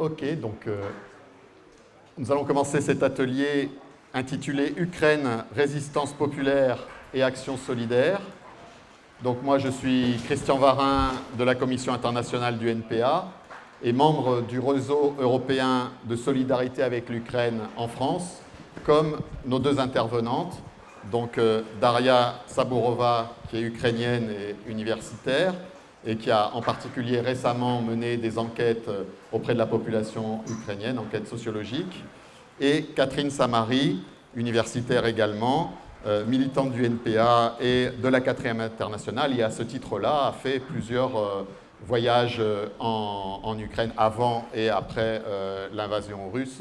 Ok, donc euh, nous allons commencer cet atelier intitulé Ukraine, résistance populaire et action solidaire. Donc moi je suis Christian Varin de la Commission internationale du NPA et membre du réseau européen de solidarité avec l'Ukraine en France, comme nos deux intervenantes, donc euh, Daria Saburova qui est ukrainienne et universitaire, et qui a en particulier récemment mené des enquêtes euh, auprès de la population ukrainienne, enquêtes sociologiques, et Catherine Samari, universitaire également, euh, militante du NPA et de la 4e internationale, et à ce titre-là a fait plusieurs euh, voyages en, Ukraine avant et après l'invasion russe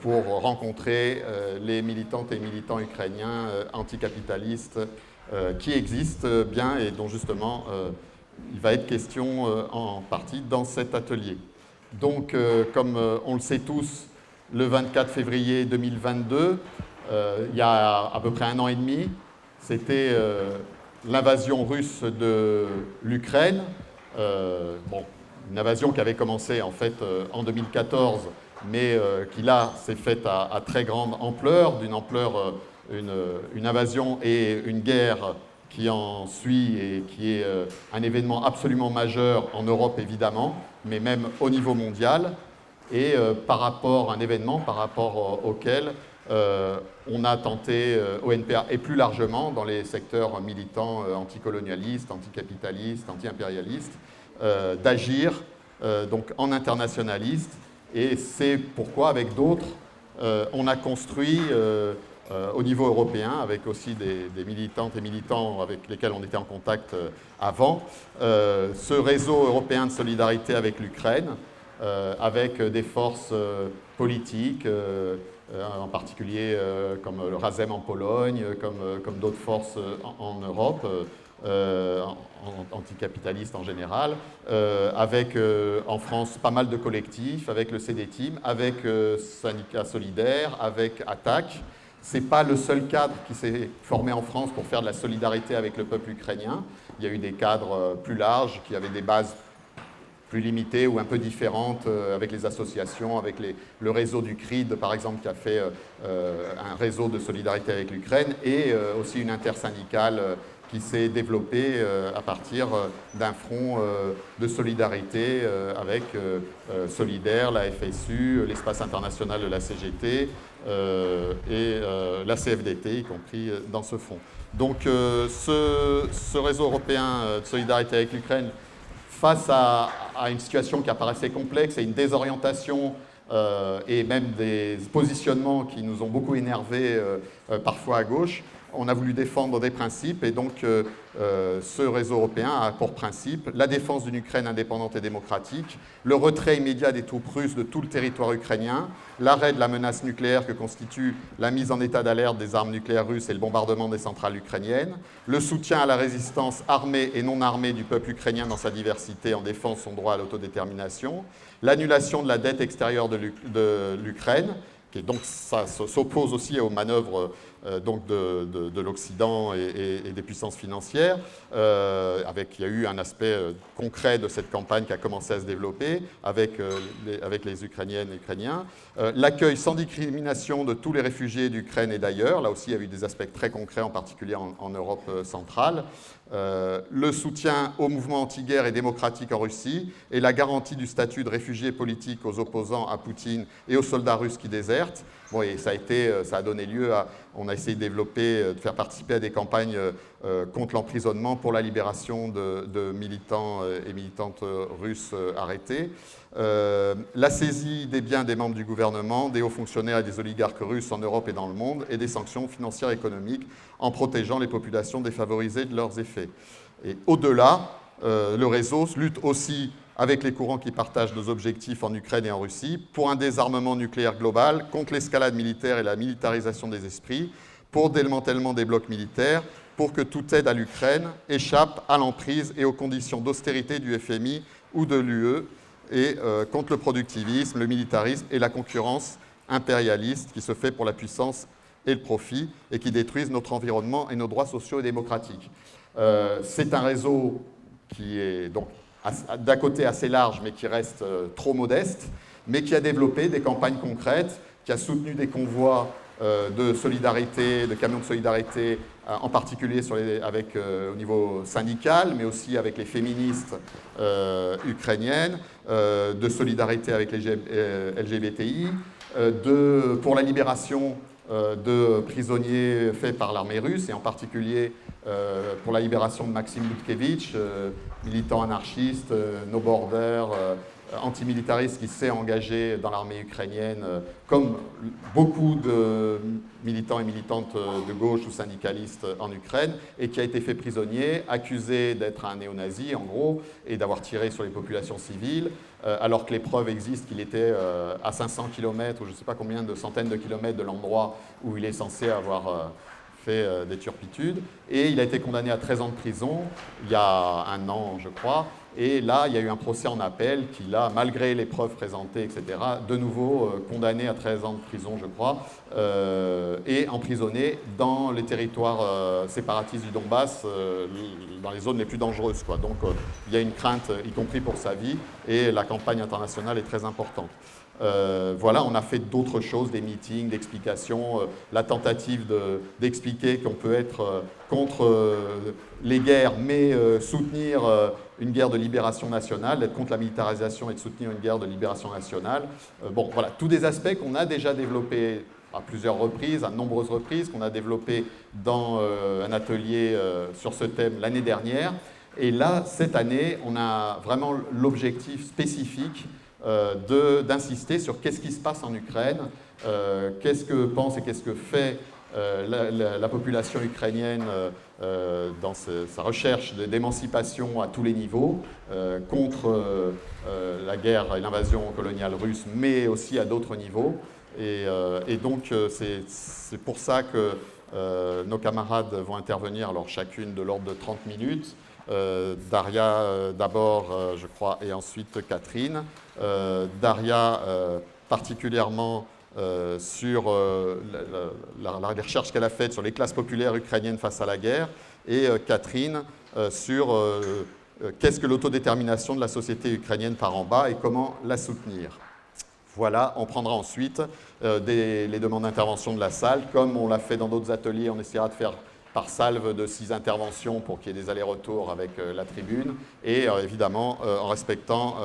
pour rencontrer les militantes et militants ukrainiens anticapitalistes qui existe bien et dont justement euh, il va être question euh, en partie dans cet atelier. Donc, comme on le sait tous, le 24 février 2022, il y a à peu près un an et demi, c'était l'invasion russe de l'Ukraine. bon, une invasion qui avait commencé en fait en 2014, mais qui là s'est faite à, très grande ampleur, d'une ampleur une, invasion et une guerre qui en suit et qui est euh, un événement absolument majeur en Europe évidemment, mais même au niveau mondial, et euh, par rapport à un événement par rapport auquel euh, on a tenté au NPA et plus largement dans les secteurs militants anticolonialistes, anticapitalistes, anti-impérialistes, d'agir donc en internationaliste. Et c'est pourquoi, avec d'autres, on a construit euh, au niveau européen, avec aussi des, militantes et militants avec lesquels on était en contact euh, avant, euh, ce réseau européen de solidarité avec l'Ukraine, avec des forces politiques, en particulier comme le RASEM en Pologne, comme, d'autres forces en, Europe, anticapitalistes en général, avec en France pas mal de collectifs, avec le CDTIM, avec Syndicat Solidaire, avec ATTAC, ce n'est pas le seul cadre qui s'est formé en France pour faire de la solidarité avec le peuple ukrainien. Il y a eu des cadres euh, plus larges qui avaient des bases plus limitées ou un peu différentes euh, avec les associations, avec le réseau du CRID, par exemple, qui a fait euh, un réseau de solidarité avec l'Ukraine, et aussi une intersyndicale qui s'est développée à partir d'un front de solidarité avec Solidaire, la FSU, l'espace international de la CGT, et euh, la CFDT, y compris euh, dans ce fonds. Donc ce, réseau européen de solidarité avec l'Ukraine, face à, une situation qui apparaissait complexe et une désorientation et même des positionnements qui nous ont beaucoup énervés parfois à gauche, on a voulu défendre des principes et donc euh, euh, ce réseau européen a pour principe la défense d'une Ukraine indépendante et démocratique, le retrait immédiat des troupes russes de tout le territoire ukrainien, l'arrêt de la menace nucléaire que constitue la mise en état d'alerte des armes nucléaires russes et le bombardement des centrales ukrainiennes, le soutien à la résistance armée et non armée du peuple ukrainien dans sa diversité en défense son droit à l'autodétermination, l'annulation de la dette extérieure de l'Ukraine, qui donc s'oppose aussi aux manœuvres donc de, l'Occident et, des puissances financières. Euh, avec, il y a eu un aspect euh, concret de cette campagne qui a commencé à se développer avec, les, Ukrainiennes et Ukrainiens. L'accueil sans discrimination de tous les réfugiés d'Ukraine et d'ailleurs. Là aussi, il y a eu des aspects très concrets, en particulier en, Europe centrale. le soutien au mouvement anti-guerre et démocratique en Russie et la garantie du statut de réfugié politique aux opposants à Poutine et aux soldats russes qui désertent. Bon, et ça a donné lieu à, on a essayé de développer, euh, de faire participer à des campagnes euh, euh, contre l'emprisonnement pour la libération de, militants et militantes russes arrêtés. la saisie des biens des membres du gouvernement, des hauts fonctionnaires et des oligarques russes en Europe et dans le monde, et des sanctions financières et économiques en protégeant les populations défavorisées de leurs effets. Et au-delà, le réseau lutte aussi avec les courants qui partagent nos objectifs en Ukraine et en Russie, pour un désarmement nucléaire global, contre l'escalade militaire et la militarisation des esprits, pour démantèlement des blocs militaires, pour que toute aide à l'Ukraine échappe à l'emprise et aux conditions d'austérité du FMI ou de l'UE, et euh, contre le productivisme, le militarisme et la concurrence impérialiste qui se fait pour la puissance et le profit et qui détruisent notre environnement et nos droits sociaux et démocratiques. Euh, c'est un réseau qui est donc d'un côté assez large, mais qui reste trop modeste, mais qui a développé des campagnes concrètes, qui a soutenu des convois de solidarité, de camions de solidarité, en particulier avec, au niveau syndical, mais aussi avec les féministes ukrainiennes, de solidarité avec les LGBTI, de, pour la libération euh, de prisonniers faits par l'armée russe, et en particulier euh, pour la libération de Maxime Lutkevitch, euh, militant anarchiste, no border, antimilitariste qui s'est engagé dans l'armée ukrainienne, comme beaucoup de militants et militantes de gauche ou syndicalistes en Ukraine, et qui a été fait prisonnier, accusé d'être un néo-nazi en gros, et d'avoir tiré sur les populations civiles. Euh, alors que les preuves existent qu'il était euh, à 500 km ou je ne sais pas combien de centaines de kilomètres de l'endroit où il est censé avoir euh, fait des turpitudes. Et il a été condamné à 13 ans de prison il y a un an, je crois, et là, il y a eu un procès en appel qui l'a, malgré les preuves présentées, etc., de nouveau euh, condamné à 13 ans de prison, je crois, euh, et emprisonné dans les territoires euh, séparatistes du Donbass, dans les zones les plus dangereuses. Quoi. Donc il y a une crainte, y compris pour sa vie, et la campagne internationale est très importante. Euh, voilà, on a fait d'autres choses, des meetings, d'explications, euh, la tentative d'expliquer qu'on peut être euh, contre les guerres, mais soutenir une guerre de libération nationale, d'être contre la militarisation et de soutenir une guerre de libération nationale. bon, voilà, tous des aspects qu'on a déjà développés à plusieurs reprises, à nombreuses reprises, qu'on a développés dans un atelier sur ce thème l'année dernière. Et là, cette année, on a vraiment l'objectif spécifique euh, d'insister sur qu'est-ce qui se passe en Ukraine, euh, qu'est-ce que pense et qu'est-ce que fait euh, la, population ukrainienne dans sa recherche d'émancipation à tous les niveaux contre la guerre et l'invasion coloniale russe, mais aussi à d'autres niveaux. Et, et donc c'est pour ça que nos camarades vont intervenir, alors chacune de l'ordre de 30 minutes. Euh, Daria euh, d'abord, euh, je crois, et ensuite Catherine. Daria particulièrement sur la, recherche qu'elle a faite sur les classes populaires ukrainiennes face à la guerre, et Catherine sur qu'est-ce que l'autodétermination de la société ukrainienne par en bas et comment la soutenir. Voilà, on prendra ensuite les demandes d'intervention de la salle, comme on l'a fait dans d'autres ateliers, on essaiera de faire par salve de six interventions pour qu'il y ait des allers-retours avec euh, la tribune, et euh, évidemment euh, en respectant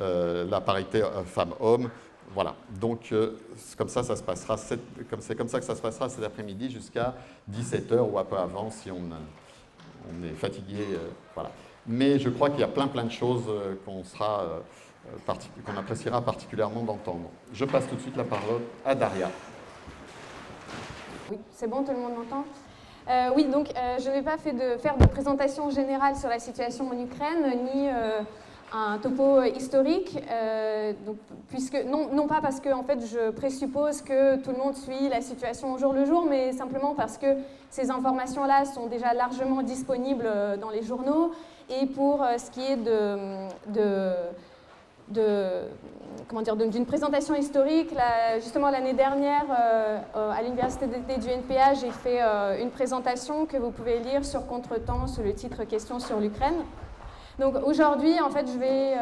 la parité femmes-hommes. Voilà, donc comme ça, ça se passera, c'est comme ça que ça se passera cet après-midi jusqu'à 17h ou un peu avant si on, est fatigué. Mais je crois qu'il y a plein plein de choses qu'on sera qu'on appréciera particulièrement d'entendre. Je passe tout de suite la parole à Daria. Oui, c'est bon, tout le monde m'entend? Euh, oui, donc euh, je n'ai pas fait de, faire de présentation générale sur la situation en Ukraine, ni euh, un topo historique, puisque, non, non, pas parce que en fait, je présuppose que tout le monde suit la situation au jour le jour, mais simplement parce que ces informations-là sont déjà largement disponibles dans les journaux. Et pour ce qui est de de, d'une présentation historique. justement, l'année dernière, euh, euh, à l'Université d'été du NPA, j'ai fait euh, une présentation que vous pouvez lire sur Contretemps sous le titre Questions sur l'Ukraine. Donc aujourd'hui, en fait, je vais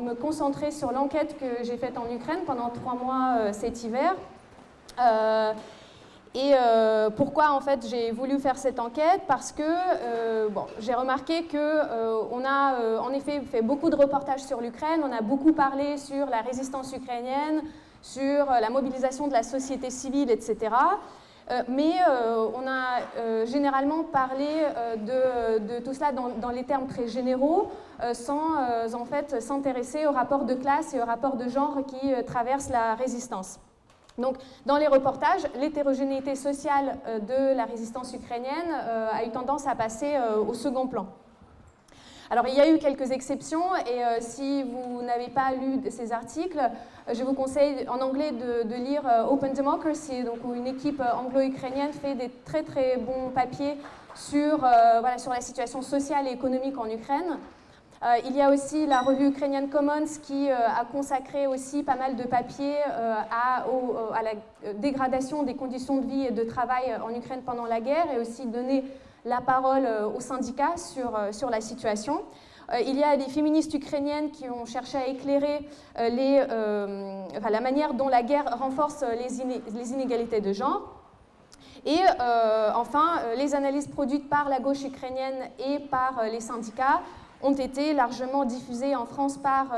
me concentrer sur l'enquête que j'ai faite en Ukraine pendant trois mois cet hiver. Et euh, pourquoi en fait j'ai voulu faire cette enquête? Parce que euh, bon, j'ai remarqué qu'on euh, a en effet fait beaucoup de reportages sur l'Ukraine, on a beaucoup parlé sur la résistance ukrainienne, sur la mobilisation de la société civile, etc. mais on a généralement parlé de, tout cela dans, dans, les termes très généraux, sans en fait s'intéresser au rapport de classe et au rapport de genre qui traversent la résistance. Donc, dans les reportages, l'hétérogénéité sociale euh, de la résistance ukrainienne euh, a eu tendance à passer euh, au second plan. Alors, il y a eu quelques exceptions, et si vous n'avez pas lu ces articles, je vous conseille en anglais de, lire Open Democracy, donc, où une équipe anglo-ukrainienne fait des très très bons papiers sur, sur la situation sociale et économique en Ukraine. Euh, il y a aussi la revue ukrainienne Commons qui euh, a consacré aussi pas mal de papiers euh, à, la dégradation des conditions de vie et de travail en Ukraine pendant la guerre et aussi donné la parole aux syndicats sur, la situation. il y a des féministes ukrainiennes qui ont cherché à éclairer la manière dont la guerre renforce les, inégalités de genre. Et enfin, les analyses produites par la gauche ukrainienne et par les syndicats ont été largement diffusées en France par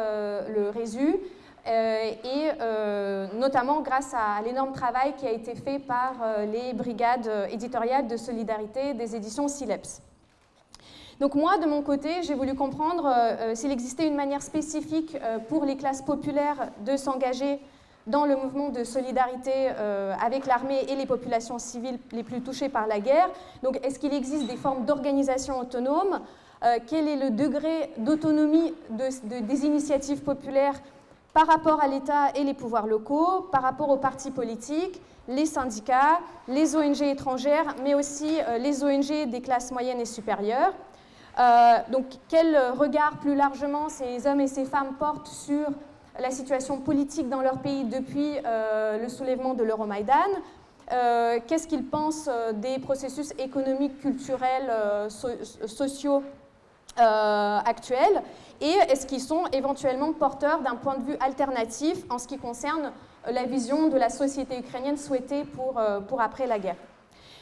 le RESU euh, et euh, notamment grâce à l'énorme travail qui a été fait par euh, les brigades éditoriales de solidarité des éditions Sileps. Donc moi, de mon côté, j'ai voulu comprendre s'il existait une manière spécifique pour les classes populaires de s'engager dans le mouvement de solidarité avec l'armée et les populations civiles les plus touchées par la guerre. Donc est-ce qu'il existe des formes d'organisation autonome Quel est le degré d'autonomie des initiatives populaires par rapport à l'État et les pouvoirs locaux, par rapport aux partis politiques, les syndicats, les ONG étrangères, mais aussi euh, les ONG des classes moyennes et supérieures? Euh, donc quel regard plus largement ces hommes et ces femmes portent sur la situation politique dans leur pays depuis euh, le soulèvement de l'Euromaïdan? Qu'est-ce qu'ils pensent des processus économiques, culturels, sociaux actuels et est-ce qu'ils sont éventuellement porteurs d'un point de vue alternatif en ce qui concerne euh, la vision de la société ukrainienne souhaitée pour, euh, pour après la guerre.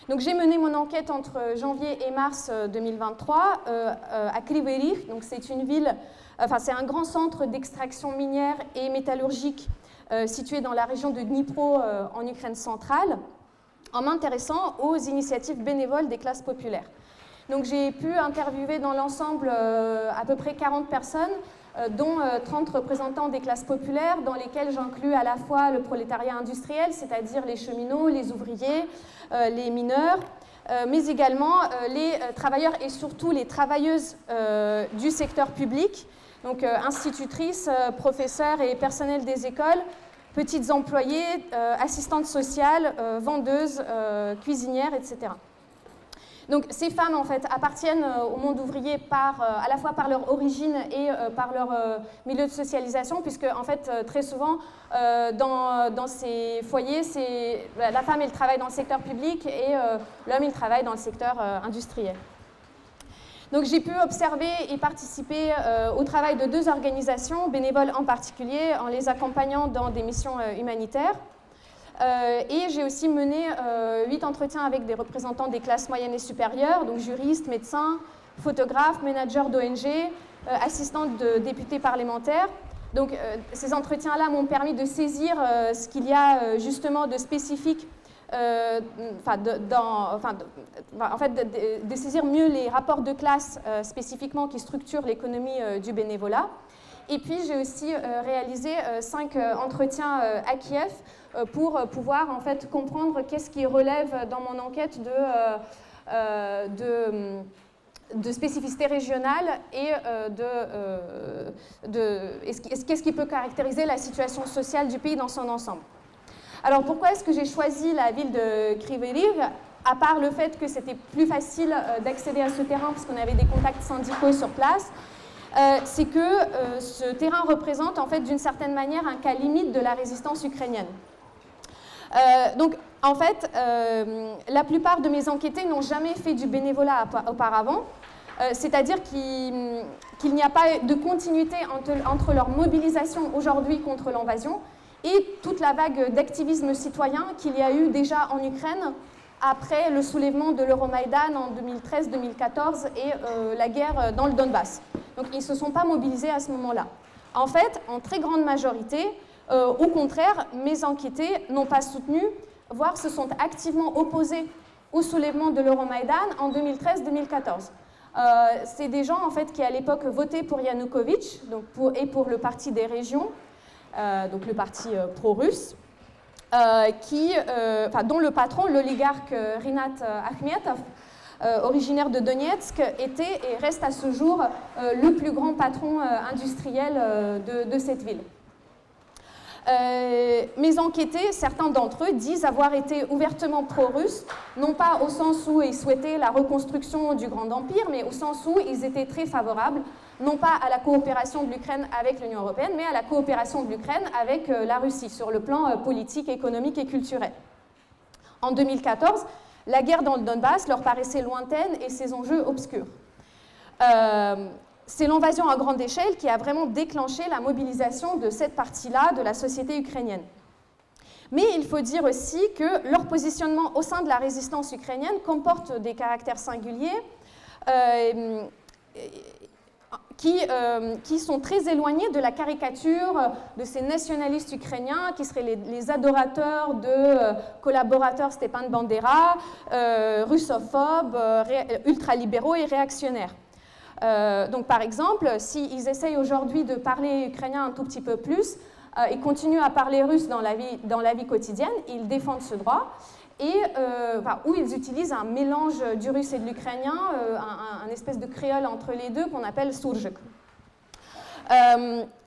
Donc j'ai mené mon enquête entre janvier et mars 2023 euh, à Kriverich. Donc c'est une ville, enfin c'est un grand centre d'extraction minière et métallurgique situé dans la région de Dnipro en Ukraine centrale, en m'intéressant aux initiatives bénévoles des classes populaires. Donc j'ai pu interviewer dans l'ensemble euh, à peu près 40 personnes, euh, dont 30 euh, représentants des classes populaires, dans lesquelles j'inclus à la fois le prolétariat industriel, c'est-à-dire les cheminots, les ouvriers, les mineurs, mais également les travailleurs et surtout les travailleuses du secteur public, donc institutrices, professeurs et personnels des écoles, petites employées, assistantes sociales, vendeuses, cuisinières, etc. Ces femmes en fait appartiennent euh, au monde ouvrier euh, à la fois par leur origine et euh, par leur milieu de socialisation, puisque en fait très souvent dans, ces foyers, c'est la femme elle travaille dans le secteur public et l'homme il travaille dans le secteur industriel. J'ai pu observer et participer au travail de deux organisations, bénévoles en particulier, en les accompagnant dans des missions humanitaires. Euh, et j'ai aussi mené euh, huit entretiens avec des représentants des classes moyennes et supérieures, donc juristes, médecins, photographes, managers d'ONG, euh, assistantes de députés parlementaires. Donc ces entretiens-là m'ont permis de saisir ce qu'il y a justement de spécifique enfin, dans, enfin, en fait, de, de, saisir mieux les rapports de classe spécifiquement qui structurent l'économie du bénévolat. Et puis j'ai aussi réalisé cinq entretiens à Kiev pour pouvoir en fait comprendre qu'est-ce qui relève dans mon enquête de, euh, euh, de, de spécificité régionale et de, qu'est-ce qui peut caractériser la situation sociale du pays dans son ensemble. Alors pourquoi est-ce que j'ai choisi la ville de Kriveriv à part le fait que c'était plus facile d'accéder à ce terrain parce qu'on avait des contacts syndicaux sur place, c'est que ce terrain représente en fait d'une certaine manière un cas limite de la résistance ukrainienne. Euh, donc, en fait, euh, la plupart de mes enquêtés n'ont jamais fait du bénévolat auparavant. Euh, c'est-à-dire qu'il n'y a pas de continuité entre, leur mobilisation aujourd'hui contre l'invasion et toute la vague d'activisme citoyen qu'il y a eu déjà en Ukraine après le soulèvement de l'Euromaïdan en 2013-2014 et la guerre dans le Donbass. Donc ils ne se sont pas mobilisés à ce moment-là. En fait, en très grande majorité, euh, au contraire, mes enquêtés n'ont pas soutenu, voire se sont activement opposés au soulèvement de l'Euromaïdan en 2013-2014. Euh, c'est des gens en fait qui à l'époque votaient pour Yanukovych et pour le parti des régions, euh, donc le parti pro-russe, dont le patron, l'oligarque Rinat Akhmetov, originaire de Donetsk, était et reste à ce jour le plus grand patron industriel de, cette ville. Euh, mes enquêtés, certains d'entre eux disent avoir été ouvertement pro-russes, non pas au sens où ils souhaitaient la reconstruction du Grand Empire, mais au sens où ils étaient très favorables, non pas à la coopération de l'Ukraine avec l'Union européenne, mais à la coopération de l'Ukraine avec euh, la Russie sur le plan euh, politique, économique et culturel. En 2014, la guerre dans le Donbass leur paraissait lointaine et ses enjeux obscurs. C'est l'invasion à grande échelle qui a vraiment déclenché la mobilisation de cette partie-là de la société ukrainienne. Mais il faut dire aussi que leur positionnement au sein de la résistance ukrainienne comporte des caractères singuliers euh, qui, euh, qui, sont très éloignés de la caricature de ces nationalistes ukrainiens qui seraient les, adorateurs de euh, collaborateurs Stepan Bandera, russophobes, ultralibéraux et réactionnaires. Euh, donc par exemple, s'ils essayent aujourd'hui de parler ukrainien un tout petit peu plus, euh, ils continuent à parler russe dans la vie, dans la vie quotidienne, ils défendent ce droit, et, euh, ou ils utilisent un mélange du russe et de l'ukrainien, un, espèce de créole entre les deux qu'on appelle surjek.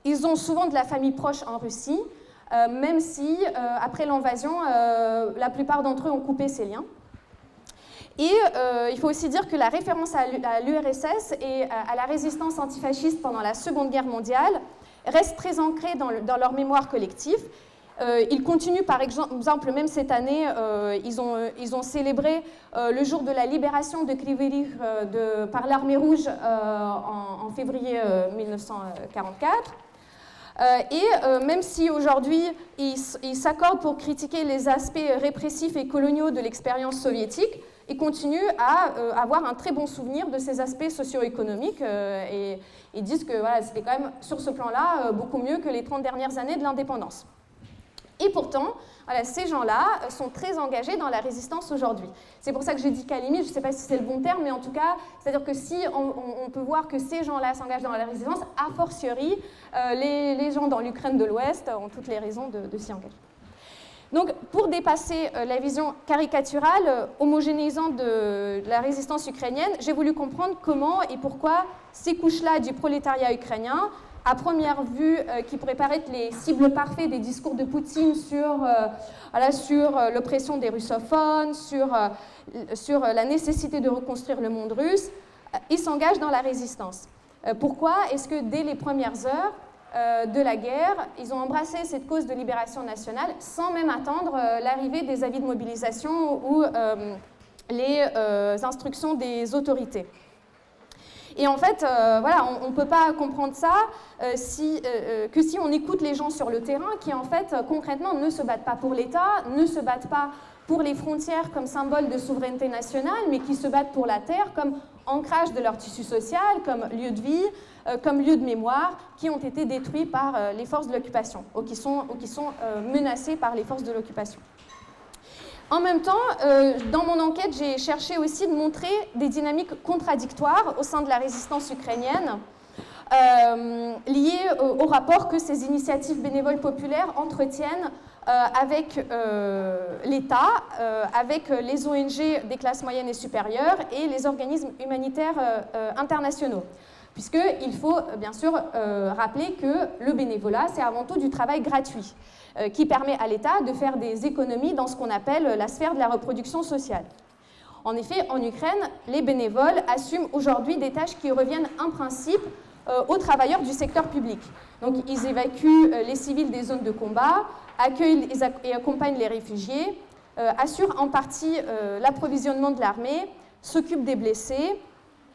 ils ont souvent de la famille proche en Russie, même si après l'invasion, la plupart d'entre eux ont coupé ces liens. Et euh, il faut aussi dire que la référence à l'URSS et à la résistance antifasciste pendant la Seconde Guerre mondiale reste très ancrée dans, leur mémoire collective. Euh, ils continuent, par exemple, même cette année, euh, ils, ont, célébré le jour de la libération de de, par l'armée rouge en, en, février 1944. et même si aujourd'hui ils s'accordent pour critiquer les aspects répressifs et coloniaux de l'expérience soviétique, ils continuent à euh, avoir un très bon souvenir de ces aspects socio-économiques euh, et ils disent que voilà, c'était quand même sur ce plan-là euh, beaucoup mieux que les 30 dernières années de l'indépendance. Et pourtant, voilà, ces gens-là sont très engagés dans la résistance aujourd'hui. C'est pour ça que j'ai dit qu'à limite, je ne sais pas si c'est le bon terme, mais en tout cas, c'est-à-dire que si on, peut voir que ces gens-là s'engagent dans la résistance, a fortiori, les, gens dans l'Ukraine de l'Ouest ont toutes les raisons de s'y engager. Donc, pour dépasser euh, la vision caricaturale, euh, homogénéisante de la résistance ukrainienne, j'ai voulu comprendre comment et pourquoi ces couches-là du prolétariat ukrainien, à première vue, euh, qui pourraient paraître les cibles parfaites des discours de Poutine sur, sur l'oppression des russophones, sur, sur la nécessité de reconstruire le monde russe, ils s'engagent dans la résistance. pourquoi est-ce que dès les premières heures, de la guerre. Ils ont embrassé cette cause de libération nationale sans même attendre euh, l'arrivée des avis de mobilisation ou euh, les instructions des autorités. Et en fait, voilà, on ne peut pas comprendre ça que si on écoute les gens sur le terrain qui, en fait, concrètement, ne se battent pas pour l'État, ne se battent pas pour les frontières comme symbole de souveraineté nationale, mais qui se battent pour la terre comme ancrage de leur tissu social, comme lieu de vie, euh, comme lieu de mémoire, qui ont été détruits par euh, les forces de l'occupation, ou qui sont, qui sont euh, menacés par les forces de l'occupation. En même temps, dans mon enquête, j'ai cherché aussi de montrer des dynamiques contradictoires au sein de la résistance ukrainienne, liées au rapport que ces initiatives bénévoles populaires entretiennent avec l'État, avec les ONG des classes moyennes et supérieures et les organismes humanitaires internationaux puisqu'il faut euh, bien sûr euh, rappeler que le bénévolat, c'est avant tout du travail gratuit, euh, qui permet à l'État de faire des économies dans ce qu'on appelle la sphère de la reproduction sociale. En effet, en Ukraine, les bénévoles assument aujourd'hui des tâches qui reviennent en principe aux travailleurs du secteur public. Donc ils évacuent les civils des zones de combat, accueillent et accompagnent les réfugiés, assurent en partie l'approvisionnement de l'armée, s'occupent des blessés,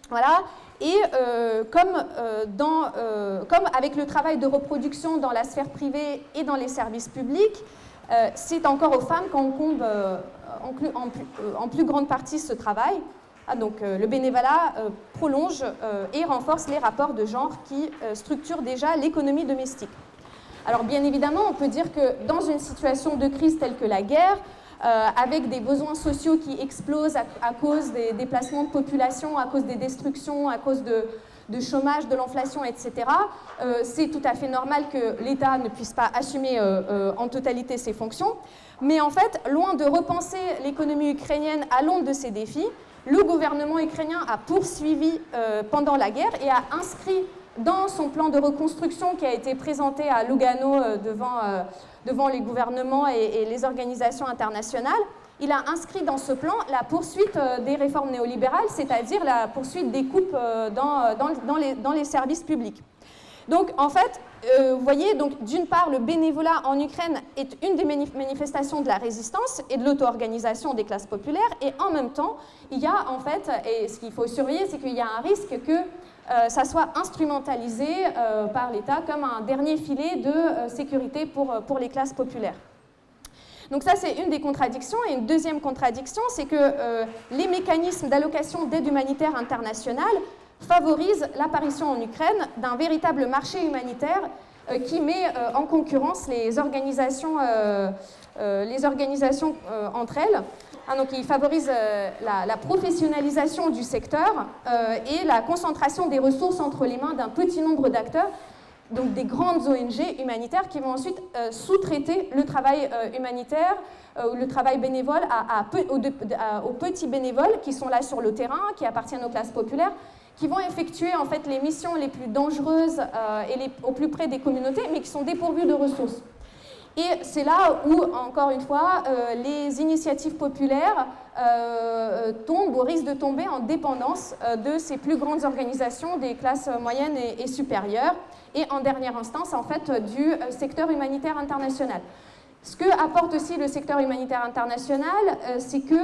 voilà, et euh, comme, euh, euh, comme, avec le travail de reproduction dans la sphère privée et dans les services publics, c'est encore aux femmes qu'on comble en, plus, grande partie ce travail. Ah, donc le bénévolat prolonge et renforce les rapports de genre qui structurent déjà l'économie domestique. Alors bien évidemment, on peut dire que dans une situation de crise telle que la guerre, euh, avec des besoins sociaux qui explosent à, cause des déplacements de population, à cause des destructions, à cause de, chômage, de l'inflation, etc. Euh, c'est tout à fait normal que l'État ne puisse pas assumer euh, en totalité ses fonctions. Mais en fait, loin de repenser l'économie ukrainienne à l'onde de ces défis, le gouvernement ukrainien a poursuivi pendant la guerre et a inscrit dans son plan de reconstruction qui a été présenté à Lugano devant devant les gouvernements et, les organisations internationales, il a inscrit dans ce plan la poursuite euh, des réformes néolibérales, c'est-à-dire la poursuite des coupes euh, les, dans, les, services publics. Donc en fait, euh, vous voyez, donc d'une part, le bénévolat en Ukraine est une des manifestations de la résistance et de l'auto-organisation des classes populaires, et en même temps, il y a en fait, et ce qu'il faut surveiller, c'est qu'il y a un risque que euh, ça soit instrumentalisé euh, par l'État comme un dernier filet de sécurité pour, pour les classes populaires. Donc ça, c'est une des contradictions. Et une deuxième contradiction, c'est que les mécanismes d'allocation d'aide humanitaire internationale favorise l'apparition en Ukraine d'un véritable marché humanitaire euh, qui met euh, en concurrence les organisations, euh, les organisations entre elles. Ah, donc il favorise la, professionnalisation du secteur et la concentration des ressources entre les mains d'un petit nombre d'acteurs, donc des grandes ONG humanitaires qui vont ensuite sous-traiter le travail humanitaire ou le travail bénévole aux, petits bénévoles qui sont là sur le terrain, qui appartiennent aux classes populaires, qui vont effectuer en fait les missions les plus dangereuses euh, et au plus près des communautés, mais qui sont dépourvues de ressources. Et c'est là où, encore une fois, euh, les initiatives populaires euh, tombent ou risquent de tomber en dépendance de ces plus grandes organisations des classes moyennes et, et, supérieures, et en dernière instance, en fait, du secteur humanitaire international. Ce que apporte aussi le secteur humanitaire international, c'est que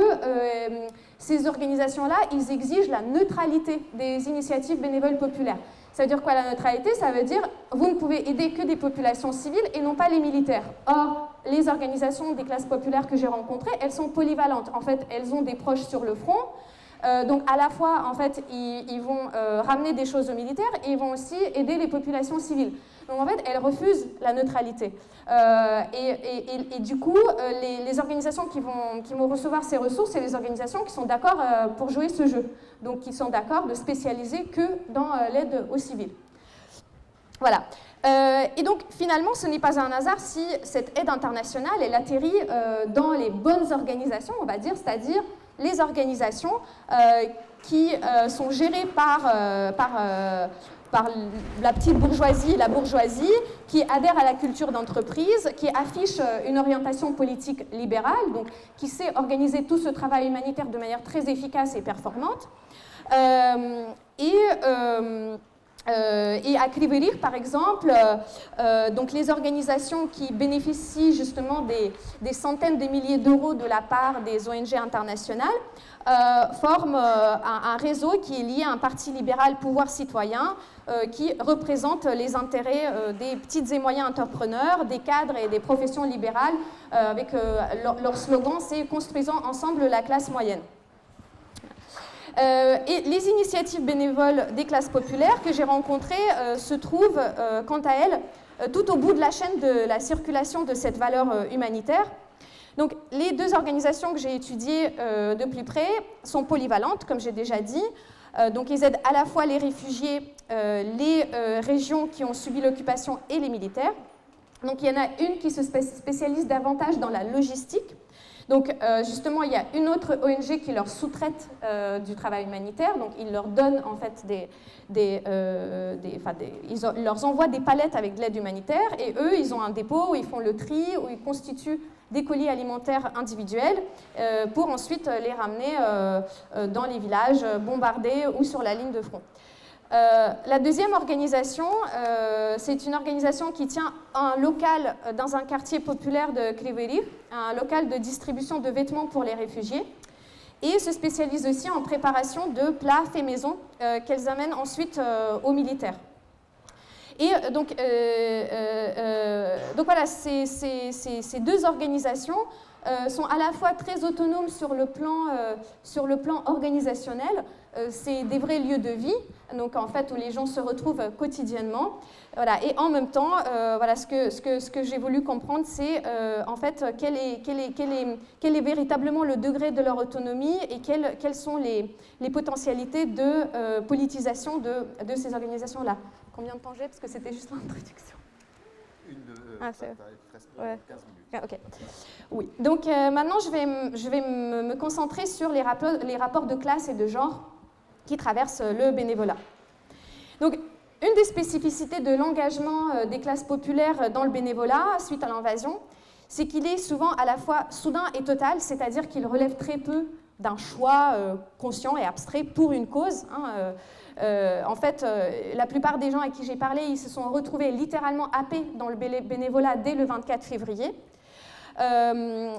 ces organisations-là, ils exigent la neutralité des initiatives bénévoles populaires. Ça veut dire quoi la neutralité? Ça veut dire vous ne pouvez aider que des populations civiles et non pas les militaires. Or, les organisations des classes populaires que j'ai rencontrées, elles sont polyvalentes. En fait, elles ont des proches sur le front, euh, donc à la fois, en fait, ils, vont ramener des choses aux militaires et ils vont aussi aider les populations civiles. Donc en fait, elles refusent la neutralité. Euh, et, du coup, euh, les, organisations qui vont, qui vont recevoir ces ressources, c'est les organisations qui sont d'accord euh, pour jouer ce jeu. Donc qui sont d'accord de spécialiser que dans l'aide aux civils. Voilà. et donc finalement, ce n'est pas un hasard si cette aide internationale, elle atterrit dans les bonnes organisations, on va dire, c'est-à-dire les organisations qui sont gérées par, par par la petite bourgeoisie, la bourgeoisie, qui adhère à la culture d'entreprise, qui affiche euh, une orientation politique libérale, donc qui sait organiser tout ce travail humanitaire de manière très efficace et performante. Euh, et euh, et à Kriverir, par exemple, donc les organisations qui bénéficient justement des, centaines de milliers d'euros de la part des ONG internationales euh, forme euh, un, réseau qui est lié à un parti libéral pouvoir citoyen qui représente les intérêts des petites et moyens entrepreneurs, des cadres et des professions libérales, avec leur, slogan c'est Construisons ensemble la classe moyenne. et les initiatives bénévoles des classes populaires que j'ai rencontrées se trouvent, quant à elles, tout au bout de la chaîne de la circulation de cette valeur humanitaire. Donc les deux organisations que j'ai étudiées euh, de plus près sont polyvalentes, comme j'ai déjà dit. Euh, donc ils aident à la fois les réfugiés, euh, les régions qui ont subi l'occupation et les militaires. Donc il y en a une qui se spécialise davantage dans la logistique. Donc justement, il y a une autre ONG qui leur sous-traite du travail humanitaire. Donc ils leur donnent en fait des, des, ils leur envoient des palettes avec de l'aide humanitaire et eux, ils ont un dépôt où ils font le tri, où ils constituent des colis alimentaires individuels euh, pour ensuite les ramener euh, euh, dans les villages bombardés ou sur la ligne de front. la deuxième organisation, c'est une organisation qui tient un local dans un quartier populaire de Kriveri, un local de distribution de vêtements pour les réfugiés, et se spécialise aussi en préparation de plats faits maison qu'elles amènent ensuite aux militaires. Et euh, donc, euh, euh, donc voilà, ces, deux organisations sont à la fois très autonomes sur le plan, organisationnel, c'est des vrais lieux de vie, donc en fait où les gens se retrouvent quotidiennement. Voilà, et en même temps, voilà, ce que, j'ai voulu comprendre, c'est en fait quel est, véritablement le degré de leur autonomie et quelles, sont les, potentialités de politisation de ces organisations-là. Combien de temps j'ai Parce que c'était juste l'introduction. Une de, euh, ah, c'est presque 15 minutes. Ah, ok. Oui. Donc euh, maintenant, je vais, je vais me concentrer sur les rapports, les rapports de classe et de genre qui traversent le bénévolat. Donc, une des spécificités de l'engagement euh, des classes populaires dans le bénévolat suite à l'invasion, c'est qu'il est souvent à la fois soudain et total, c'est-à-dire qu'il relève très peu d'un choix conscient et abstrait pour une cause. Hein, en fait, la plupart des gens à qui j'ai parlé, ils se sont retrouvés littéralement happés dans le bénévolat dès le 24 février. Euh,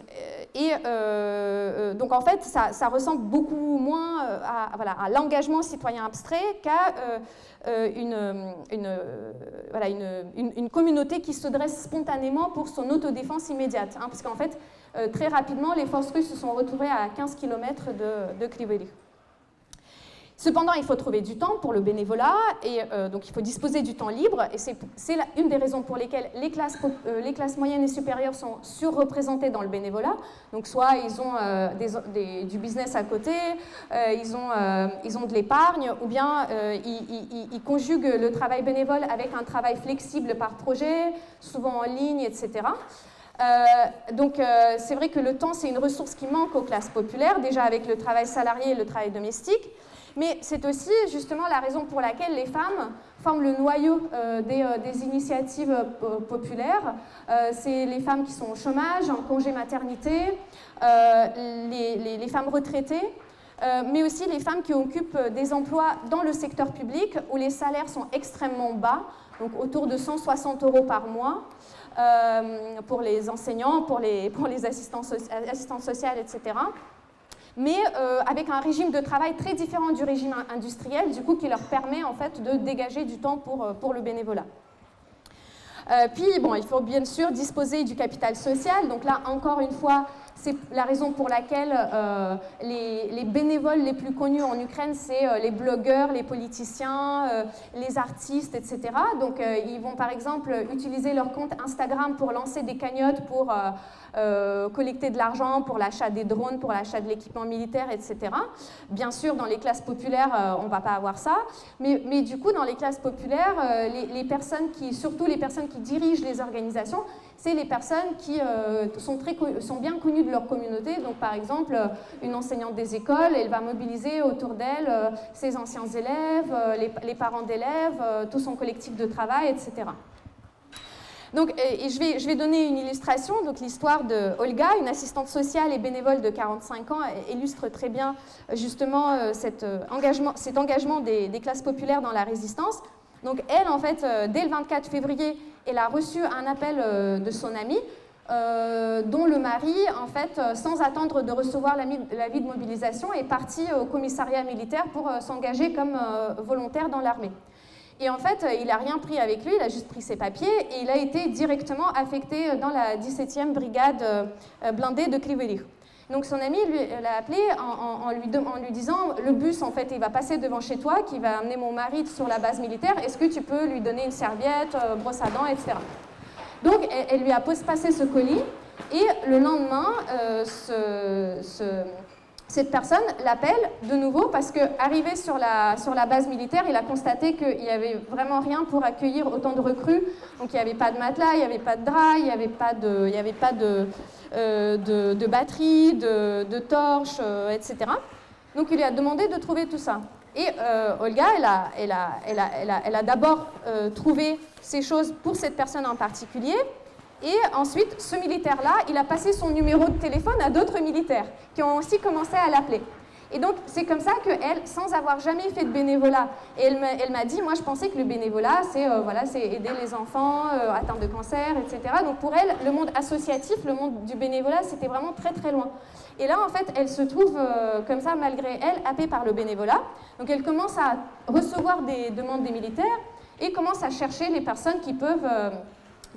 et euh, euh, donc en fait, ça, ressemble beaucoup moins à, l'engagement citoyen abstrait qu'à une, communauté qui se dresse spontanément pour son autodéfense immédiate. Hein, parce qu'en fait, très rapidement, les forces russes se sont retrouvées à 15 km de, de Cependant, il faut trouver du temps pour le bénévolat et euh, donc il faut disposer du temps libre. Et c'est une des raisons pour lesquelles les classes, euh, les classes, moyennes et supérieures sont surreprésentées dans le bénévolat. Donc soit ils ont euh, du business à côté, ils, ont, de l'épargne, ou bien ils, conjuguent le travail bénévole avec un travail flexible par projet, souvent en ligne, etc. donc c'est vrai que le temps, c'est une ressource qui manque aux classes populaires, déjà avec le travail salarié et le travail domestique. Mais c'est aussi justement la raison pour laquelle les femmes forment le noyau euh, euh, des, initiatives euh, populaires. c'est les femmes qui sont au chômage, en congé maternité, les, femmes retraitées, mais aussi les femmes qui occupent des emplois dans le secteur public où les salaires sont extrêmement bas, donc autour de 160 euros par mois. pour les enseignants, pour les, assistants, assistants sociales, etc mais euh, avec un régime de travail très différent du régime industriel, du coup, qui leur permet en fait de dégager du temps pour, euh, pour le bénévolat. Euh, puis, bon, il faut bien sûr disposer du capital social. Donc là, encore une fois, c'est la raison pour laquelle euh, les, bénévoles les plus connus en Ukraine, c'est euh, les blogueurs, les politiciens, euh, les artistes, etc. Donc ils vont par exemple utiliser leur compte Instagram pour lancer des cagnottes pour collecter de l'argent pour l'achat des drones, pour l'achat de l'équipement militaire, etc. Bien sûr, dans les classes populaires, on ne va pas avoir ça. Mais, du coup, dans les classes populaires, les personnes qui, surtout les personnes qui dirigent les organisations, c'est les personnes qui euh, sont, très, sont bien connues de leur communauté. Donc, par exemple, euh, une enseignante des écoles, elle va mobiliser autour d'elle euh, ses anciens élèves, les, parents d'élèves, tout son collectif de travail, etc. Donc, et je, vais, je vais donner une illustration. Donc, l'histoire de Olga, une assistante sociale et bénévole de 45 ans, illustre très bien justement cet engagement, cet engagement des, des classes populaires dans la résistance. Donc, elle, en fait, dès le 24 février, elle a reçu un appel euh, de son ami, euh, dont le mari, en fait, euh, sans attendre de recevoir l'avis de mobilisation, est parti au commissariat militaire pour s'engager comme volontaire dans l'armée. Et en fait, il n'a rien pris avec lui, il a juste pris ses papiers et il a été directement affecté dans la 17e brigade blindée de Krivelich. Donc son ami l'a appelé en, lui, disant le bus en fait il va passer devant chez toi, qui va amener mon mari sur la base militaire. Est-ce que tu peux lui donner une serviette, euh, brosse à dents, etc. Donc elle, lui a passé ce colis et le lendemain, euh, cette personne l'appelle de nouveau parce qu'arrivé sur la, sur la base militaire, il a constaté qu'il n'y avait vraiment rien pour accueillir autant de recrues. Donc il n'y avait pas de matelas, il n'y avait pas de drap, il n'y avait pas de, il avait pas de euh, de, de, torches, euh, etc. Donc il lui a demandé de trouver tout ça. Et euh, Olga, elle a, elle a, elle a, elle a, d'abord trouvé ces choses pour cette personne en particulier. Et ensuite, ce militaire-là, il a passé son numéro de téléphone à d'autres militaires qui ont aussi commencé à l'appeler. Et donc, c'est comme ça qu'elle, sans avoir jamais fait de bénévolat, elle m'a dit, moi je pensais que le bénévolat, c'est euh, voilà, aider les enfants euh, atteints de cancer, etc. Donc pour elle, le monde associatif, le monde du bénévolat, c'était vraiment très très loin. Et là, en fait, elle se trouve euh, comme ça, malgré elle, happée par le bénévolat. Donc elle commence à recevoir des demandes des militaires et commence à chercher les personnes qui peuvent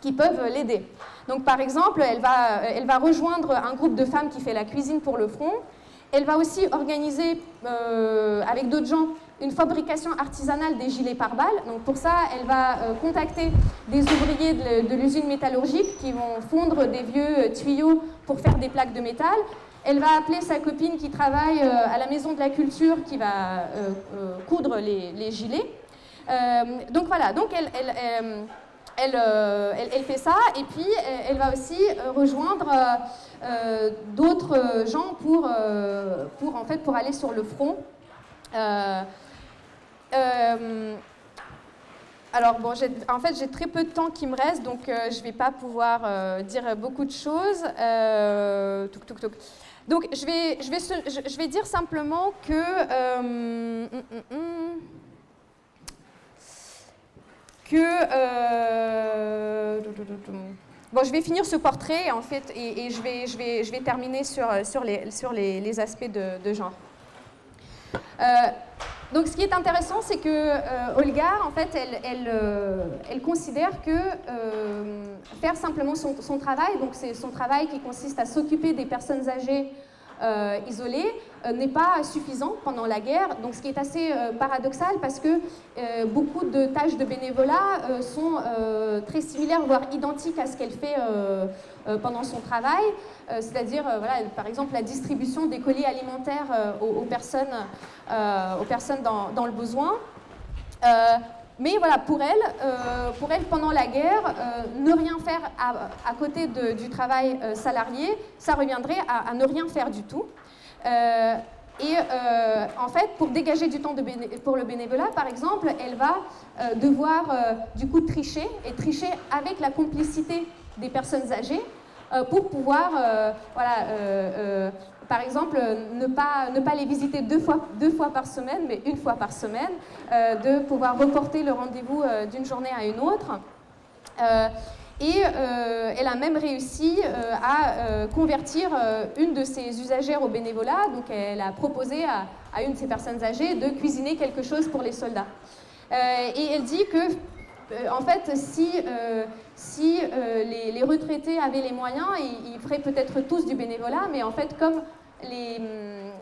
qui peuvent l'aider. Donc par exemple, elle va, elle va rejoindre un groupe de femmes qui fait la cuisine pour le front, elle va aussi organiser euh, avec d'autres gens une fabrication artisanale des gilets pare-balles. Donc pour ça, elle va euh, contacter des ouvriers de, l'usine métallurgique qui vont fondre des vieux euh, tuyaux pour faire des plaques de métal. Elle va appeler sa copine qui travaille à la maison de la culture qui va coudre les, gilets. donc voilà, donc elle, elle, elle, fait ça et puis elle va aussi rejoindre euh, d'autres gens pour, euh, pour, en fait, pour aller sur le front. Euh, alors bon, en fait j'ai très peu de temps qui me reste, donc je ne vais pas pouvoir dire beaucoup de choses. Donc, je vais, je, vais, je vais dire simplement que... Euh, hum, hum, hum, que... Euh, bon, je vais finir ce portrait, en fait, et, je, vais, je, vais, je vais terminer sur, sur, les, sur les, les aspects de, genre. Euh, donc, ce qui est intéressant, c'est que euh, Olga, en fait, elle, elle, euh, considère que faire simplement son, son travail, donc c'est son travail qui consiste à s'occuper des personnes âgées euh, isolé euh, n'est pas suffisant pendant la guerre. Donc, ce qui est assez euh, paradoxal parce que beaucoup de tâches de bénévolat sont très similaires, voire identiques à ce qu'elle fait pendant son travail. C'est-à-dire, voilà, par exemple, la distribution des colis alimentaires aux, personnes, aux personnes dans, dans le besoin. Mais voilà, pour elle, euh, pour elle pendant la guerre, euh, ne rien faire à, côté du travail euh, salarié, ça reviendrait à, ne rien faire du tout. et en fait, pour dégager du temps pour le bénévolat, par exemple, elle va devoir du coup tricher, et tricher avec la complicité des personnes âgées pour pouvoir voilà, par exemple, ne pas, ne pas les visiter deux fois, deux fois par semaine, mais une fois par semaine, euh, de pouvoir reporter le rendez-vous euh, d'une journée à une autre. Euh, et elle a même réussi à convertir une de ses usagères au bénévolat. Donc elle a proposé à, à, une de ces personnes âgées de cuisiner quelque chose pour les soldats. et elle dit que en fait, si, si les, les, retraités avaient les moyens, ils, ils feraient peut-être tous du bénévolat, mais en fait, comme les,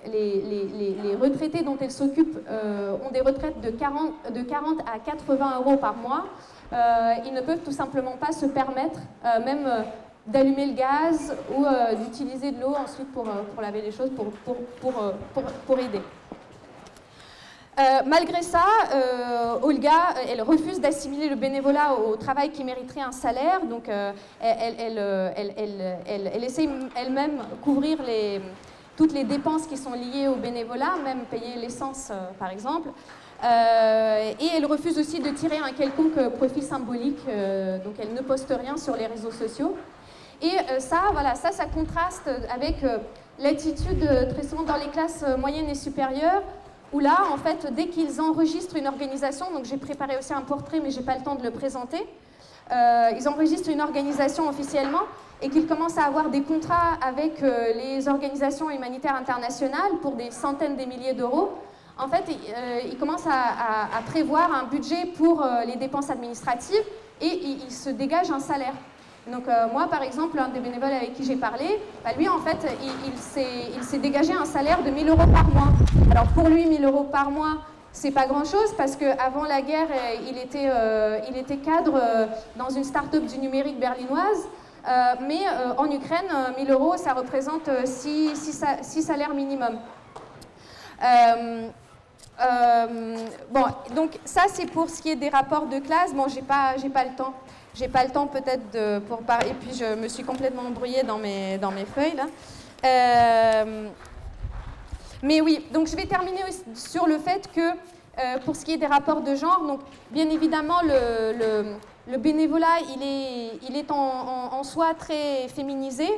les, retraités dont elle s'occupe euh, ont des retraites de 40, de 40, à 80 euros par mois. Euh, ils ne peuvent tout simplement pas se permettre euh, même d'allumer le gaz ou d'utiliser de l'eau ensuite pour, laver les choses, pour, aider. malgré ça, Olga, elle refuse d'assimiler le bénévolat au travail qui mériterait un salaire, donc elle, elle, elle, essaie elle-même couvrir les, toutes les dépenses qui sont liées au bénévolat, même payer l'essence euh, par exemple. Euh, et elle refuse aussi de tirer un quelconque profit symbolique, euh, donc elle ne poste rien sur les réseaux sociaux. Et ça, voilà, ça, ça contraste avec l'attitude très souvent dans les classes moyennes et supérieures, où là, en fait, dès qu'ils enregistrent une organisation, donc j'ai préparé aussi un portrait, mais j'ai pas le temps de le présenter, ils enregistrent une organisation officiellement, et qu'il commence à avoir des contrats avec euh, les organisations humanitaires internationales pour des centaines de milliers d'euros, en fait, euh, il commence à, prévoir un budget pour euh, les dépenses administratives et il, se dégage un salaire. Donc moi, par exemple, un des bénévoles avec qui j'ai parlé, bah, lui, en fait, il, il s'est dégagé un salaire de 1000 euros par mois. Alors pour lui, 1000 euros par mois, c'est pas grand-chose parce qu'avant la guerre, il était, il était cadre dans une start-up du numérique berlinoise. Euh, mais euh, en Ukraine, 1000 euh, euros, ça représente 6, salaires minimum. bon, donc ça c'est pour ce qui est des rapports de classe. Bon, j'ai pas, j'ai pas le temps. J'ai pas le temps peut-être pour parler. Et puis je me suis complètement embrouillée dans mes dans mes feuilles là. Mais oui, donc je vais terminer sur le fait que pour ce qui est des rapports de genre, donc bien évidemment le bénévolat, il est, en, soi très féminisé.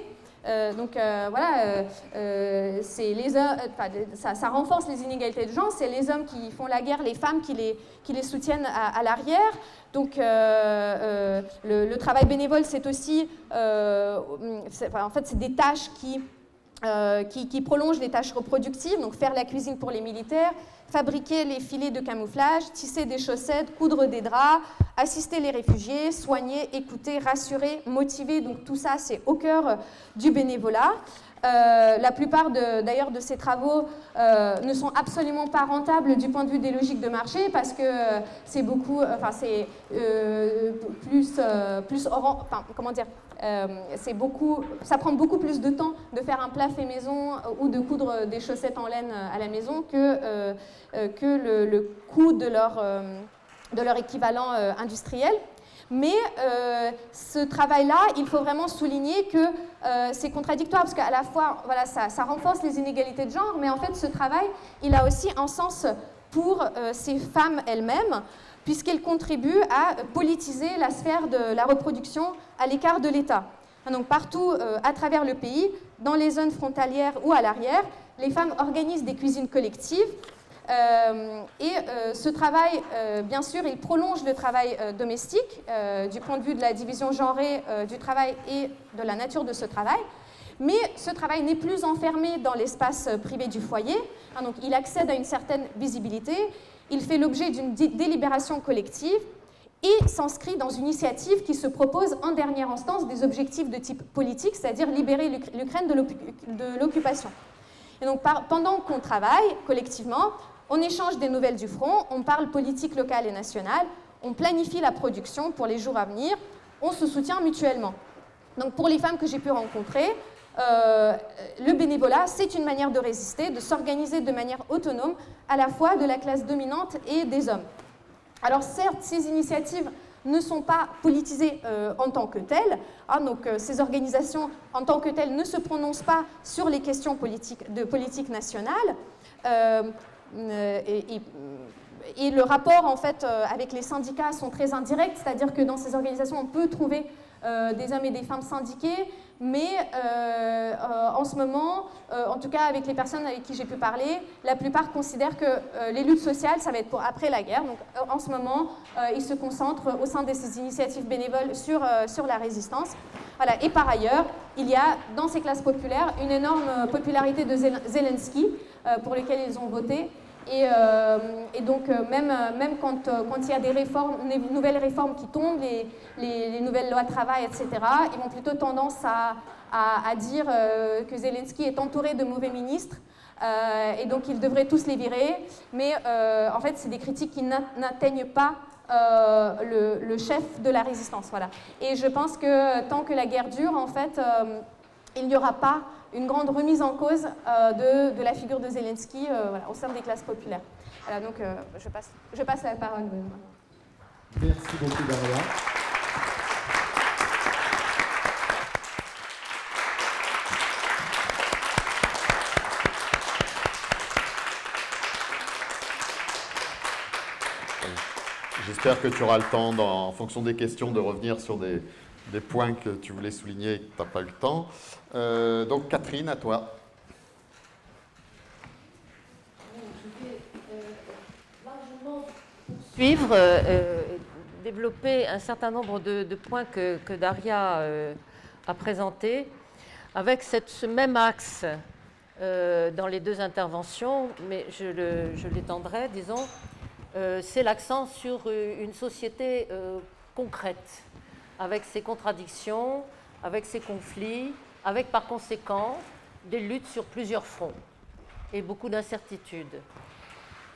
Euh, donc euh, voilà, euh, ça, renforce les inégalités de genre. C'est les hommes qui font la guerre, les femmes qui les, qui les soutiennent à, l'arrière. Donc le, travail bénévole, c'est aussi, en fait, c'est des tâches qui, qui, qui, prolongent les tâches reproductives. Donc faire la cuisine pour les militaires, fabriquer les filets de camouflage, tisser des chaussettes, coudre des draps, assister les réfugiés, soigner, écouter, rassurer, motiver. Donc tout ça, c'est au cœur du bénévolat. Euh, la plupart d'ailleurs de, ces travaux euh, ne sont absolument pas rentables du point de vue des logiques de marché parce que euh, c'est beaucoup, enfin c'est plus, plus comment dire, c'est beaucoup, ça prend beaucoup plus de temps de faire un plat fait maison ou de coudre des chaussettes en laine à la maison que, que le, coût de leur, de leur équivalent industriel. Mais euh, ce travail-là, il faut vraiment souligner que euh, c'est contradictoire, parce qu'à la fois, voilà, ça, renforce les inégalités de genre, mais en fait, ce travail, il a aussi un sens pour euh, ces femmes elles-mêmes, puisqu'elles contribuent à politiser la sphère de la reproduction à l'écart de l'État. Donc partout à travers le pays, dans les zones frontalières ou à l'arrière, les femmes organisent des cuisines collectives euh, et euh, ce travail, euh, bien sûr, il prolonge le travail domestique du point de vue de la division genrée du travail et de la nature de ce travail. Mais ce travail n'est plus enfermé dans l'espace privé du foyer, hein, donc il accède à une certaine visibilité, il fait l'objet d'une délibération collective et s'inscrit dans une initiative qui se propose en dernière instance des objectifs de type politique, c'est-à-dire libérer l'Ukraine de l'occupation. Et donc pendant qu'on travaille collectivement, on échange des nouvelles du front, on parle politique locale et nationale, on planifie la production pour les jours à venir, on se soutient mutuellement. Donc pour les femmes que j'ai pu rencontrer, euh, le bénévolat, c'est une manière de résister, de s'organiser de manière autonome, à la fois de la classe dominante et des hommes. Alors certes, ces initiatives ne sont pas politisées euh, en tant que telles, hein, donc euh, ces organisations en tant que telles ne se prononcent pas sur les questions de politique nationale. Euh, et, le rapport en fait avec les syndicats sont très indirects, c'est-à-dire que dans ces organisations on peut trouver des hommes et des femmes syndiqués, mais en ce moment, en tout cas avec les personnes avec qui j'ai pu parler, la plupart considèrent que les luttes sociales, ça va être pour après la guerre. Donc en ce moment, ils se concentrent au sein de ces initiatives bénévoles sur, sur la résistance. Voilà. Et par ailleurs, il y a dans ces classes populaires une énorme popularité de Zelensky, pour lequel ils ont voté. Euh, et, donc, euh, même, euh, même quand, il y a des réformes, nouvelles réformes qui tombent, les, les, nouvelles lois de travail, etc., ils ont plutôt tendance à, à, dire que Zelensky est entouré de mauvais ministres. et donc ils devraient tous les virer. Mais en fait, c'est des critiques qui n'atteignent pas le, le, chef de la résistance. Voilà. Et je pense que tant que la guerre dure, en fait, il n'y aura pas une grande remise en cause euh, de, la figure de Zelensky euh, au sein des classes populaires. Voilà, donc euh, je, passe, je passe la parole. Merci beaucoup, Daria. J'espère que tu auras le temps, en fonction des questions, de revenir sur des, des points que tu voulais souligner et que tu n'as pas eu le temps. Euh, donc Catherine, à toi. Je vais euh, largement suivre, euh, développer un certain nombre de, points que, Daria a présentés, avec ce même axe dans les deux interventions, mais je l'étendrai, disons, c'est l'accent sur une société concrète avec ses contradictions, avec ses conflits, avec par conséquent des luttes sur plusieurs fronts et beaucoup d'incertitudes.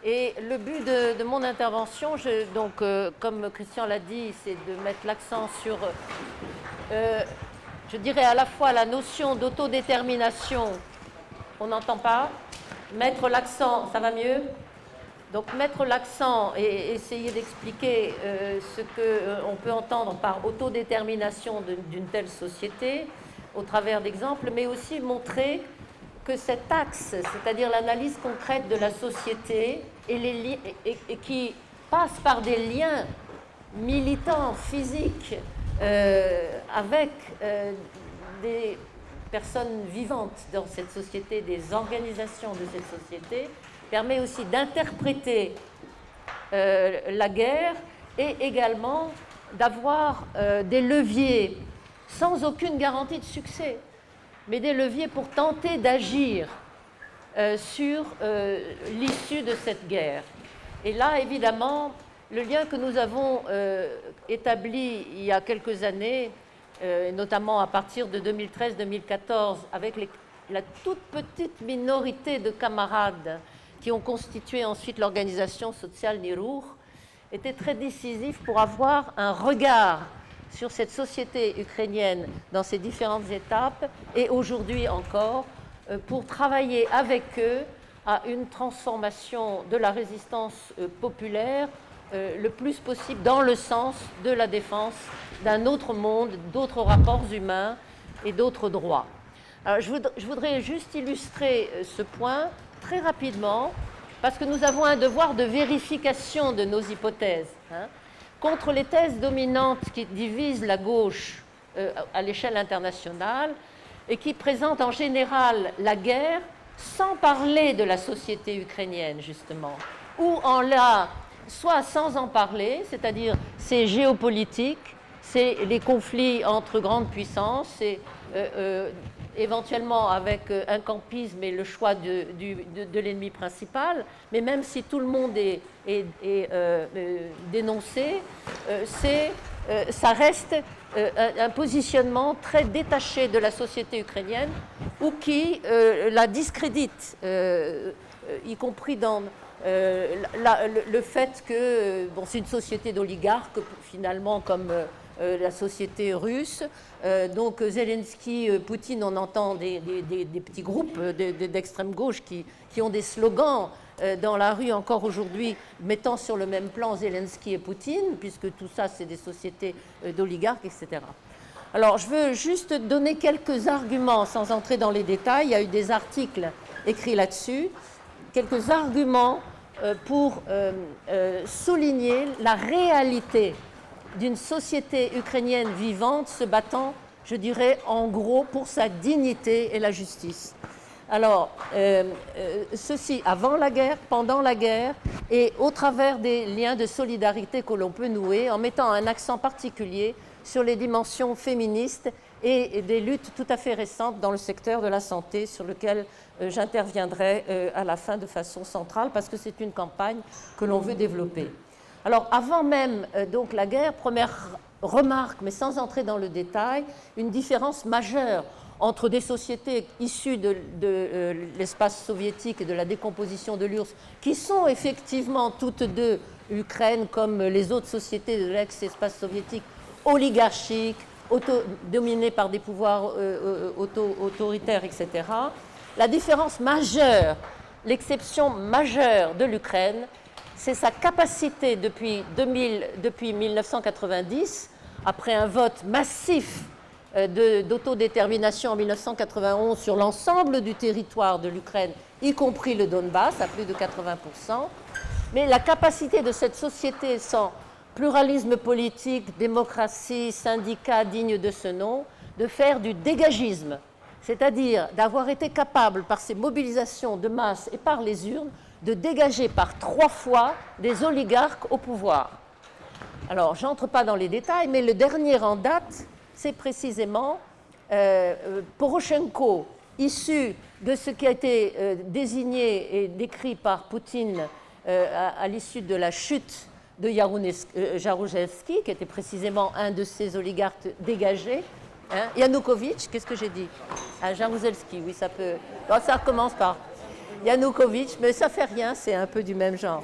Et le but de, mon intervention, donc, euh, comme Christian l'a dit, c'est de mettre l'accent sur, euh, je dirais à la fois la notion d'autodétermination, on n'entend pas, mettre l'accent, ça va mieux donc mettre l'accent et essayer d'expliquer euh, ce qu'on euh, peut entendre par autodétermination d'une telle société au travers d'exemples, mais aussi montrer que cet axe, c'est-à-dire l'analyse concrète de la société et, qui passe par des liens militants, physiques, euh, avec des personnes vivantes dans cette société, des organisations de cette société, permet aussi d'interpréter euh, la guerre et également d'avoir euh, des leviers sans aucune garantie de succès, mais des leviers pour tenter d'agir euh, sur l'issue de cette guerre. Et là, évidemment, le lien que nous avons établi il y a quelques années, notamment à partir de 2013-2014, avec la toute petite minorité de camarades qui ont constitué ensuite l'organisation sociale Nirour, était très décisif pour avoir un regard sur cette société ukrainienne dans ses différentes étapes et aujourd'hui encore euh, pour travailler avec eux à une transformation de la résistance euh, populaire euh, le plus possible dans le sens de la défense d'un autre monde, d'autres rapports humains et d'autres droits. Alors, je voudrais juste illustrer ce point très rapidement, parce que nous avons un devoir de vérification de nos hypothèses. Hein. Contre les thèses dominantes qui divisent la gauche à l'échelle internationale et qui présente en général la guerre sans parler de la société ukrainienne, justement, ou en la, soit sans en parler, c'est-à-dire c'est géopolitique, c'est les conflits entre grandes puissances, c'est euh, euh, éventuellement avec euh, un campisme et le choix de, de, l'ennemi principal, mais même si tout le monde est, est, dénoncé, c'est, ça reste un, positionnement très détaché de la société ukrainienne ou qui la discrédite, y compris dans le, fait que bon, c'est une société d'oligarques finalement comme euh, la société russe. Euh, donc Zelensky, euh, Poutine, on entend des, petits groupes d'extrême gauche qui, ont des slogans dans la rue encore aujourd'hui, mettant sur le même plan Zelensky et Poutine, puisque tout ça, c'est des sociétés d'oligarques, etc. Alors, je veux juste donner quelques arguments sans entrer dans les détails. Il y a eu des articles écrits là-dessus. Quelques arguments pour souligner la réalité d'une société ukrainienne vivante se battant, je dirais, en gros pour sa dignité et la justice. Alors, euh, euh, ceci avant la guerre, pendant la guerre, et au travers des liens de solidarité que l'on peut nouer, en mettant un accent particulier sur les dimensions féministes et des luttes tout à fait récentes dans le secteur de la santé, sur lequel euh, j'interviendrai à la fin de façon centrale, parce que c'est une campagne que l'on veut développer. Alors avant même euh, la guerre, première remarque, mais sans entrer dans le détail, une différence majeure entre des sociétés issues de, euh, l'espace soviétique et de la décomposition de l'URSS, qui sont effectivement toutes deux, Ukraine comme les autres sociétés de l'ex-espace soviétique, oligarchiques, dominées par des pouvoirs euh, autoritaires, etc. La différence majeure, l'exception majeure de l'Ukraine, c'est sa capacité depuis, 2000, depuis 1990, après un vote massif euh, d'autodétermination en 1991 sur l'ensemble du territoire de l'Ukraine, y compris le Donbass, à plus de 80%. Mais la capacité de cette société sans pluralisme politique, démocratie, syndicats dignes de ce nom, de faire du dégagisme, c'est-à-dire d'avoir été capable, par ses mobilisations de masse et par les urnes, de dégager par trois fois des oligarques au pouvoir. Alors, j'entre pas dans les détails, mais le dernier en date, c'est précisément euh, euh, Poroshenko, issu de ce qui a été euh, désigné et décrit par Poutine à, l'issue de la chute de Jaruzelski, qui était précisément un de ces oligarques dégagés. Hein. Yanukovych, qu'est-ce que j'ai dit? Ah, Jaruzelski, oui, ça peut. par Yanukovych, mais ça fait rien, c'est un peu du même genre.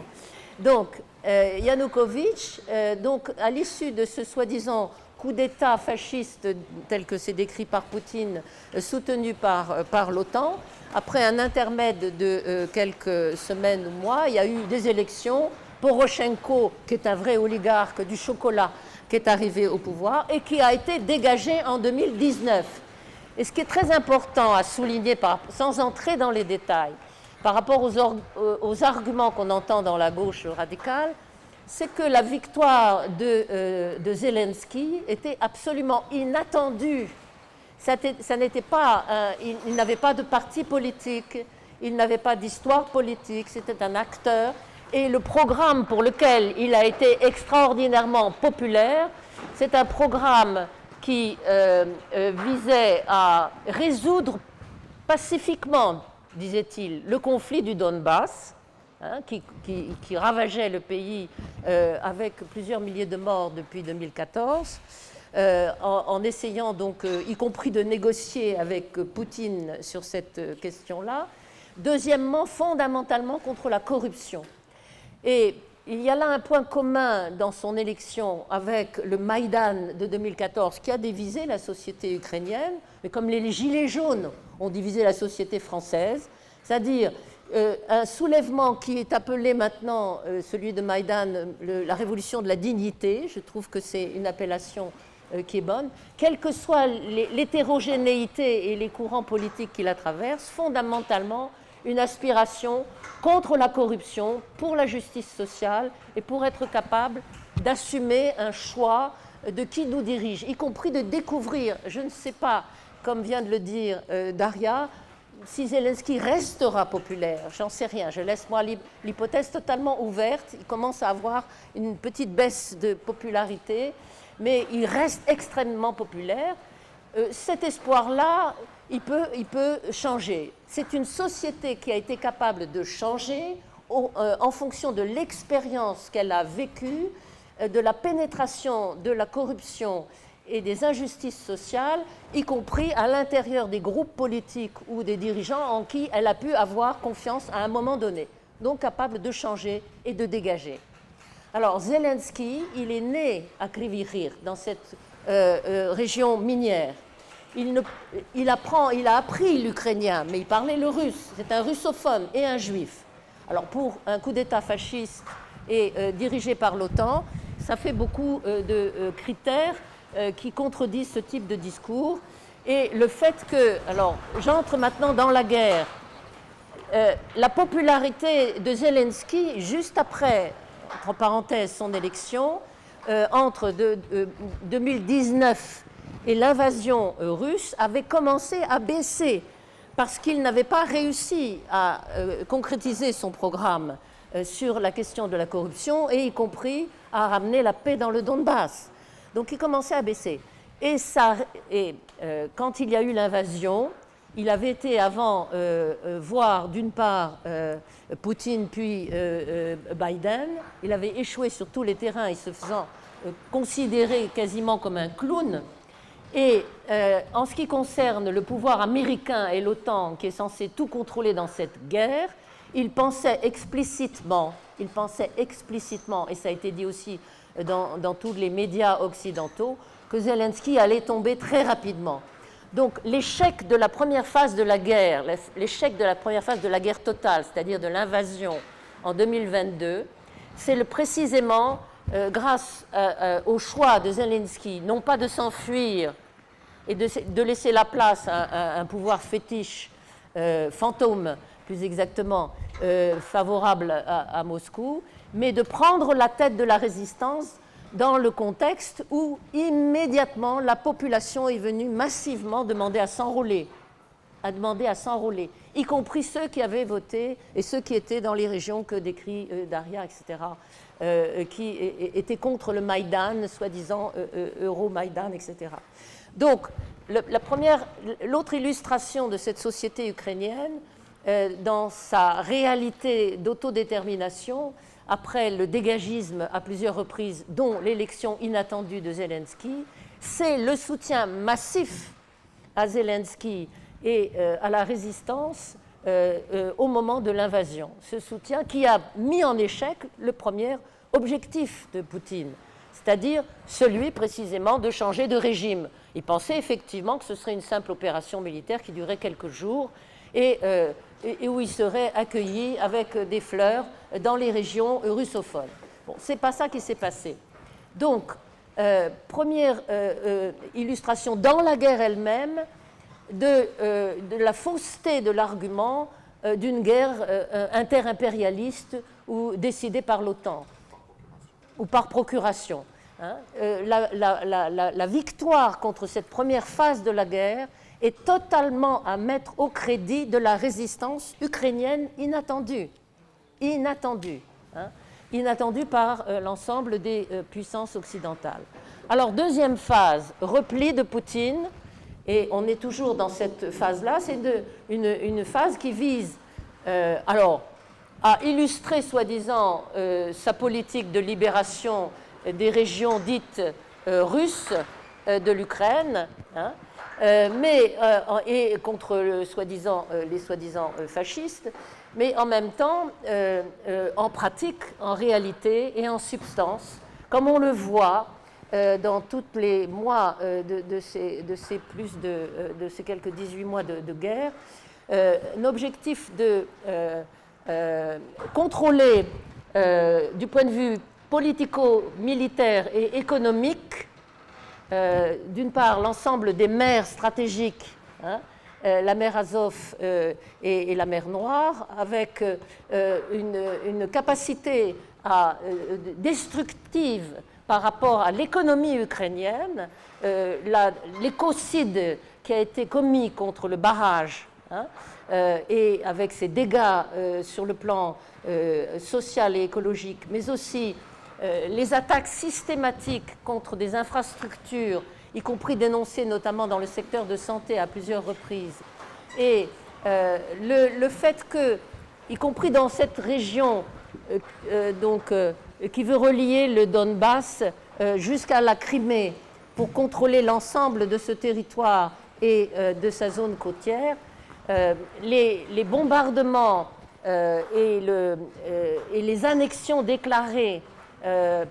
Donc, euh, Yanukovych, euh, donc, à l'issue de ce soi-disant coup d'État fasciste tel que c'est décrit par Poutine, euh, soutenu par, par l'OTAN, après un intermède de quelques semaines ou mois, il y a eu des élections. Poroshenko, qui est un vrai oligarque du chocolat, qui est arrivé au pouvoir et qui a été dégagé en 2019. Et ce qui est très important à souligner, sans entrer dans les détails, par rapport aux, arguments qu'on entend dans la gauche radicale, c'est que la victoire de, euh, Zelensky était absolument inattendue. Ça, n'était pas, il, n'avait pas de parti politique, il n'avait pas d'histoire politique, c'était un acteur. Et le programme pour lequel il a été extraordinairement populaire, c'est un programme qui euh, euh, visait à résoudre pacifiquement disait-il, le conflit du Donbass, hein, qui, ravageait le pays euh, avec plusieurs milliers de morts depuis 2014, euh, en, essayant donc, euh, y compris de négocier avec Poutine sur cette question-là. Deuxièmement, fondamentalement contre la corruption. Et il y a là un point commun dans son élection avec le Maïdan de 2014 qui a divisé la société ukrainienne, mais comme les gilets jaunes ont divisé la société française, c'est-à-dire euh, un soulèvement qui est appelé maintenant, euh, celui de Maïdan, la révolution de la dignité, je trouve que c'est une appellation euh, qui est bonne, quelle que soit l'hétérogénéité et les courants politiques qui la traversent, fondamentalement une aspiration contre la corruption, pour la justice sociale et pour être capable d'assumer un choix de qui nous dirige, y compris de découvrir, je ne sais pas, comme vient de le dire Daria, si Zelensky restera populaire, j'en sais rien, je laisse moi l'hypothèse totalement ouverte, il commence à avoir une petite baisse de popularité, mais il reste extrêmement populaire. Euh, cet espoir-là, il peut, il peut changer. C'est une société qui a été capable de changer euh, en fonction de l'expérience qu'elle a vécue, euh, de la pénétration de la corruption et des injustices sociales, y compris à l'intérieur des groupes politiques ou des dirigeants en qui elle a pu avoir confiance à un moment donné, donc capable de changer et de dégager. Alors Zelensky, il est né à Krivirir, dans cette euh, région minière. Il, apprend, il a appris l'ukrainien, mais il parlait le russe. C'est un russophone et un juif. Alors pour un coup d'État fasciste et euh, dirigé par l'OTAN, ça fait beaucoup de critères euh, qui contredisent ce type de discours. Et le fait que, alors j'entre maintenant dans la guerre, euh, la popularité de Zelensky, juste après, entre parenthèses, son élection, euh, entre 2019 et l'invasion russe, avait commencé à baisser parce qu'il n'avait pas réussi à concrétiser son programme sur la question de la corruption et y compris à ramener la paix dans le Donbass. Donc il commençait à baisser. Et, ça, et euh, quand il y a eu l'invasion, il avait été avant euh, euh, voir d'une part Poutine puis Biden. Il avait échoué sur tous les terrains et se faisant considérer quasiment comme un clown. Et en ce qui concerne le pouvoir américain et l'OTAN, qui est censé tout contrôler dans cette guerre, il pensait explicitement, explicitement, et ça a été dit aussi dans, tous les médias occidentaux que Zelensky allait tomber très rapidement. Donc l'échec de la première phase de la guerre, l'échec de la première phase de la guerre totale, c'est-à-dire de l'invasion en 2022, c'est précisément euh, grâce euh, euh, au choix de Zelensky, non pas de s'enfuir et de, laisser la place à, un pouvoir fétiche, fantôme plus exactement, favorable à Moscou, mais de prendre la tête de la résistance dans le contexte où immédiatement la population est venue massivement demander à s'enrôler, demander à s'enrôler, y compris ceux qui avaient voté et ceux qui étaient dans les régions que décrit Daria, etc., euh, qui étaient contre le Maïdan, soi-disant euh, Euro-Maïdan, etc. Donc, la première, l'autre illustration de cette société ukrainienne, dans sa réalité d'autodétermination, après le dégagisme à plusieurs reprises, dont l'élection inattendue de Zelensky, c'est le soutien massif à Zelensky et euh, à la résistance euh, euh, au moment de l'invasion. Ce soutien qui a mis en échec le premier objectif de Poutine, c'est-à-dire celui précisément de changer de régime. Il pensait effectivement que ce serait une simple opération militaire qui durerait quelques jours et et, où il serait accueilli avec des fleurs dans les régions russophones. Bon, c'est pas ça qui s'est passé. Donc, euh, première euh, euh, illustration dans la guerre elle-même de, de, la fausseté de l'argument d'une guerre interimpérialiste ou décidée par l'OTAN ou par procuration. Hein. La, victoire contre cette première phase de la guerre est totalement à mettre au crédit de la résistance ukrainienne inattendue. Inattendue. Hein, inattendue par euh, l'ensemble des euh, puissances occidentales. Alors, deuxième phase, repli de Poutine. Et on est toujours dans cette phase-là. C'est une, phase qui vise euh, alors, à illustrer, soi-disant, sa politique de libération des régions dites russes de l'Ukraine. Hein, euh, mais, euh, et contre euh, les soi-disant fascistes, mais en même temps, en pratique, en réalité et en substance, comme on le voit dans tous les mois de, ces, de, ces, plus de, de, ces quelques 18 mois de, guerre, un objectif de contrôler du point de vue politico-militaire et économique euh, d'une part, l'ensemble des mers stratégiques, hein, euh, la mer Azov euh, et, la mer Noire, avec une, capacité destructive par rapport à l'économie ukrainienne, l'écocide qui a été commis contre le barrage, hein, et avec ses dégâts sur le plan social et écologique, mais aussi les attaques systématiques contre des infrastructures, y compris dénoncées notamment dans le secteur de santé à plusieurs reprises, et le, le, fait que, y compris dans cette région euh, euh, donc, euh, qui veut relier le Donbass jusqu'à la Crimée pour contrôler l'ensemble de ce territoire et de sa zone côtière, les, bombardements et, le, et, les annexions déclarées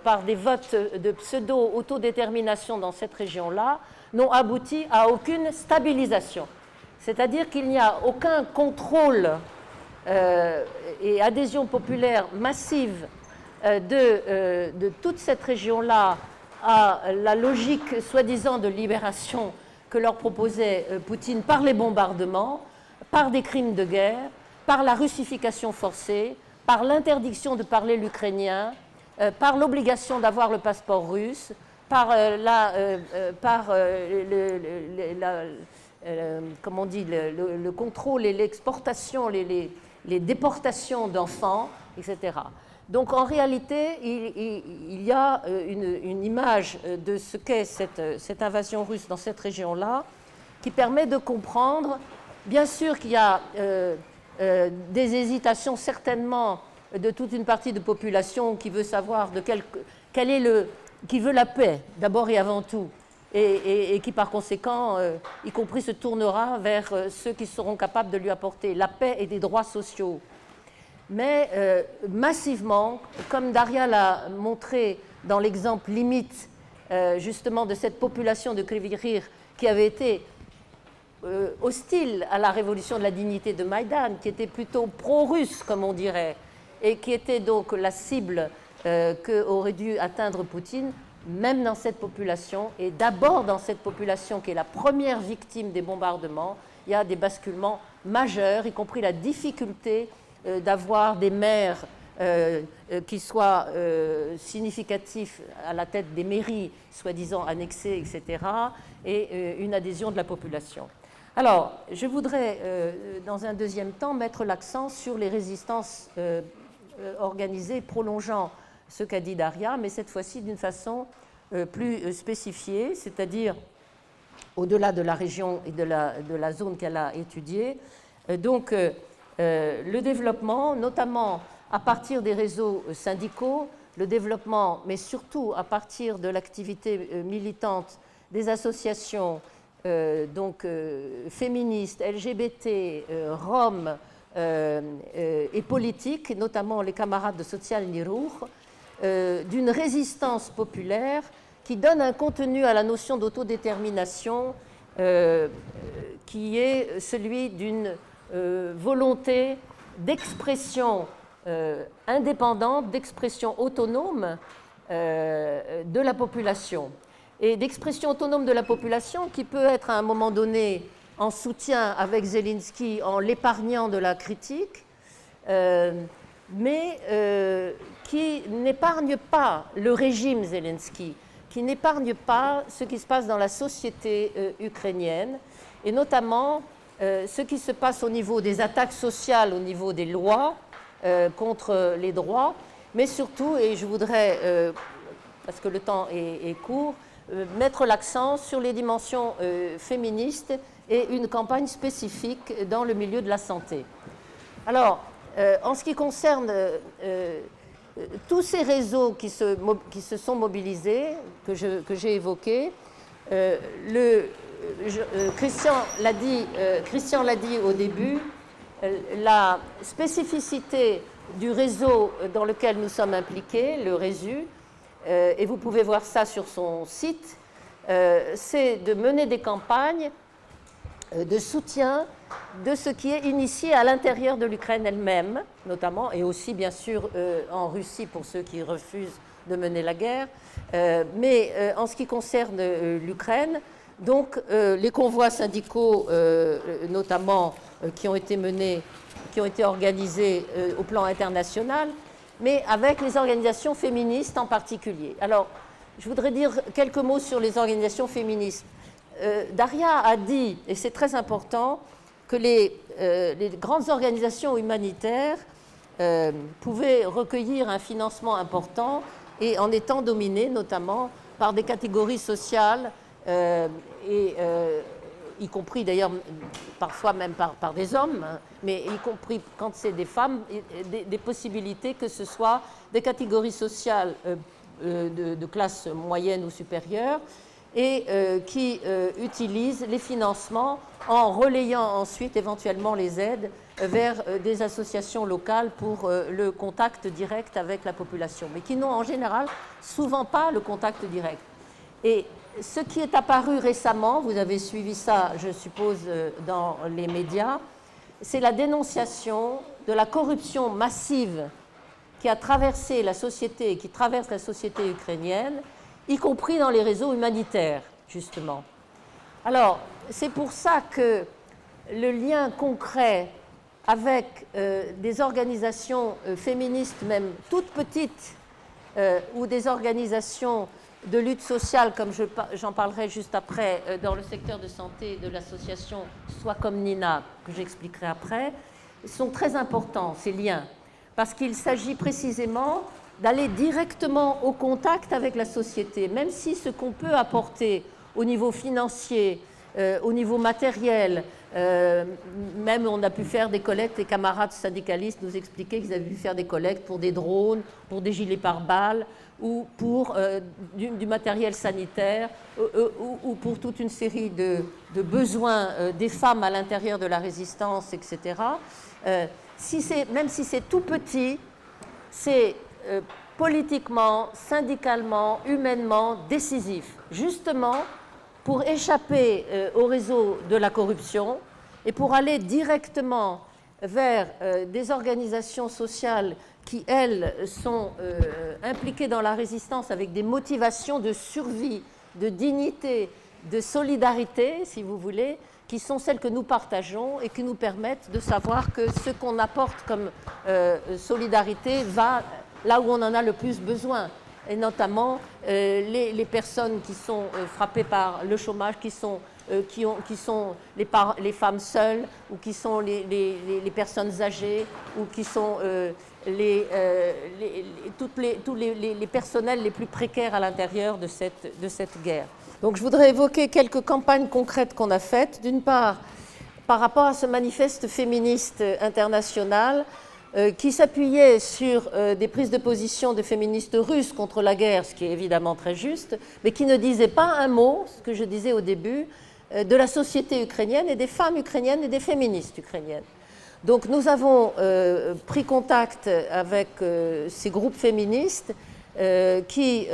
par des votes de pseudo-autodétermination dans cette région-là n'ont abouti à aucune stabilisation. C'est-à-dire qu'il n'y a aucun contrôle euh, et adhésion populaire massive euh, de, euh, de, toute cette région-là à la logique soi-disant de libération que leur proposait Poutine par les bombardements, par des crimes de guerre, par la russification forcée, par l'interdiction de parler l'ukrainien, par l'obligation d'avoir le passeport russe, par, la, par le, on dit, le, contrôle et l'exportation, les déportations d'enfants, etc. Donc en réalité, il, y a euh, une, image euh, de ce qu'est cette, euh, cette, invasion russe dans cette région-là qui permet de comprendre, bien sûr qu'il y a des hésitations certainement de toute une partie de population qui veut savoir de quel, est le... qui veut la paix, d'abord et avant tout, et, qui par conséquent, y compris, se tournera vers ceux qui seront capables de lui apporter la paix et des droits sociaux. Mais euh, massivement, comme Daria l'a montré dans l'exemple limite justement de cette population de Krivirir qui avait été hostile à la révolution de la dignité de Maïdan, qui était plutôt pro-russe, comme on dirait, et qui était donc la cible qu'aurait dû atteindre Poutine, même dans cette population, et d'abord dans cette population qui est la première victime des bombardements, il y a des basculements majeurs, y compris la difficulté euh, d'avoir des maires euh, euh, qui soient significatifs à la tête des mairies, soi-disant annexées, etc., et une adhésion de la population. Alors, je voudrais, dans un deuxième temps, mettre l'accent sur les résistances organisées prolongeant ce qu'a dit Daria, mais cette fois-ci d'une façon euh, plus euh, spécifiée, c'est-à-dire au-delà de la région et de la, de la zone qu'elle a étudiée. Euh, donc, le développement, notamment à partir des réseaux syndicaux, le développement, mais surtout à partir de l'activité militante des associations donc, féministes, LGBT, roms et politiques, notamment les camarades de Social Nirour, euh, d'une résistance populaire qui donne un contenu à la notion d'autodétermination euh, qui est celui d'une euh, volonté d'expression indépendante, d'expression autonome de la population. Et d'expression autonome de la population qui peut être à un moment donné en soutien avec Zelensky en l'épargnant de la critique, mais euh, qui n'épargne pas le régime Zelensky, qui n'épargne pas ce qui se passe dans la société euh, ukrainienne, et notamment euh, ce qui se passe au niveau des attaques sociales, au niveau des lois contre les droits, mais surtout, et je voudrais, parce que le temps est, court, mettre l'accent sur les dimensions féministes et une campagne spécifique dans le milieu de la santé. Alors, euh, en ce qui concerne euh, euh, tous ces réseaux qui se, qui se sont mobilisés, que, j'ai évoqués, le, Christian l'a dit, Christian l'a dit au début, la spécificité du réseau dans lequel nous sommes impliqués, le RESU, et vous pouvez voir ça sur son site, c'est de mener des campagnes de soutien de ce qui est initié à l'intérieur de l'Ukraine elle-même, notamment, et aussi bien sûr euh, en Russie pour ceux qui refusent de mener la guerre. Euh, mais euh, en ce qui concerne l'Ukraine, donc les convois syndicaux, notamment, qui ont été menés, qui ont été organisés au plan international, mais avec les organisations féministes en particulier. Alors, je voudrais dire quelques mots sur les organisations féministes. Daria a dit, et c'est très important, que les, les grandes organisations humanitaires pouvaient recueillir un financement important et en étant dominées notamment par des catégories sociales, et, y compris d'ailleurs parfois même par, des hommes, hein, mais y compris quand c'est des femmes, des, possibilités que ce soit des catégories sociales de, de, classe moyenne ou supérieure et euh, qui euh, utilisent les financements en relayant ensuite éventuellement les aides vers euh, des associations locales pour le contact direct avec la population, mais qui n'ont en général souvent pas le contact direct. Et ce qui est apparu récemment, vous avez suivi ça, je suppose, dans les médias, c'est la dénonciation de la corruption massive qui a traversé la société qui traverse la société ukrainienne, y compris dans les réseaux humanitaires, justement. Alors, c'est pour ça que le lien concret avec euh, des organisations euh, féministes, même toutes petites, euh, ou des organisations de lutte sociale, comme j'en parlerai juste après, dans le secteur de santé de l'association Soit comme Nina, que j'expliquerai après, sont très importants, ces liens, parce qu'il s'agit précisément d'aller directement au contact avec la société, même si ce qu'on peut apporter au niveau financier, euh, au niveau matériel, euh, même on a pu faire des collectes, les camarades syndicalistes nous expliquaient qu'ils avaient pu faire des collectes pour des drones, pour des gilets pare-balles, ou pour euh, du, matériel sanitaire, ou, pour toute une série de, besoins des femmes à l'intérieur de la résistance, etc. si même si c'est tout petit, c'est euh, politiquement, syndicalement, humainement décisif, justement pour échapper euh, au réseau de la corruption et pour aller directement vers euh, des organisations sociales qui, elles, sont impliquées dans la résistance avec des motivations de survie, de dignité, de solidarité, si vous voulez, qui sont celles que nous partageons et qui nous permettent de savoir que ce qu'on apporte comme solidarité va là où on en a le plus besoin, et notamment euh, les, personnes qui sont euh, frappées par le chômage, qui sont, euh, les, femmes seules, ou qui sont les personnes âgées, ou qui sont les, toutes les, personnels les plus précaires à l'intérieur de cette, guerre. Donc je voudrais évoquer quelques campagnes concrètes qu'on a faites. D'une part, par rapport à ce manifeste féministe international, euh, qui s'appuyait sur euh, des prises de position de féministes russes contre la guerre, ce qui est évidemment très juste, mais qui ne disait pas un mot, ce que je disais au début, euh, de la société ukrainienne et des femmes ukrainiennes et des féministes ukrainiennes. Donc nous avons pris contact avec ces groupes féministes qui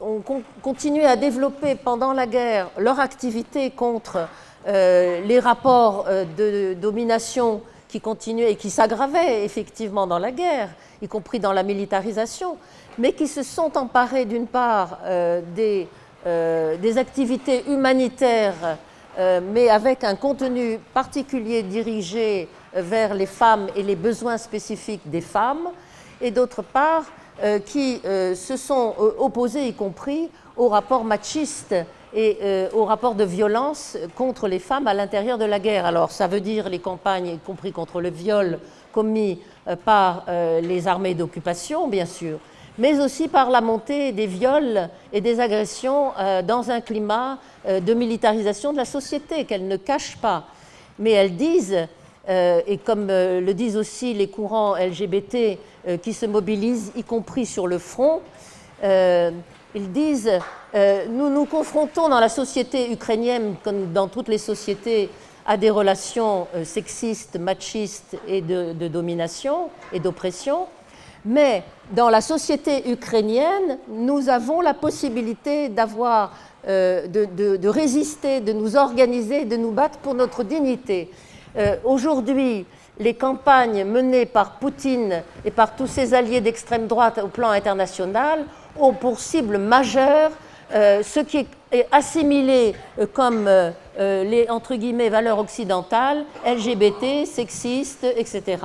ont continué à développer pendant la guerre leur activité contre les rapports de domination qui continuait et qui s'aggravait effectivement dans la guerre, y compris dans la militarisation, mais qui se sont emparés d'une part euh, des, euh, activités humanitaires, euh, mais avec un contenu particulier dirigé vers les femmes et les besoins spécifiques des femmes, et d'autre part qui se sont opposés, y compris, aux rapports machistes et euh, au rapport de violence contre les femmes à l'intérieur de la guerre. Alors ça veut dire les campagnes, y compris contre le viol commis euh, par euh, les armées d'occupation, bien sûr, mais aussi par la montée des viols et des agressions dans un climat de militarisation de la société qu'elles ne cachent pas. Mais elles disent, et comme le disent aussi les courants LGBT qui se mobilisent, y compris sur le front, ils disent euh, nous nous confrontons dans la société ukrainienne, comme dans toutes les sociétés, à des relations euh, sexistes, machistes et de, domination et d'oppression. Mais dans la société ukrainienne, nous avons la possibilité d'avoir, euh, de, résister, de nous organiser, de nous battre pour notre dignité. Aujourd'hui, les campagnes menées par Poutine et par tous ses alliés d'extrême droite au plan international ont pour cible majeure euh, ce qui est assimilé euh, comme euh, les valeurs occidentales, LGBT, sexistes, etc.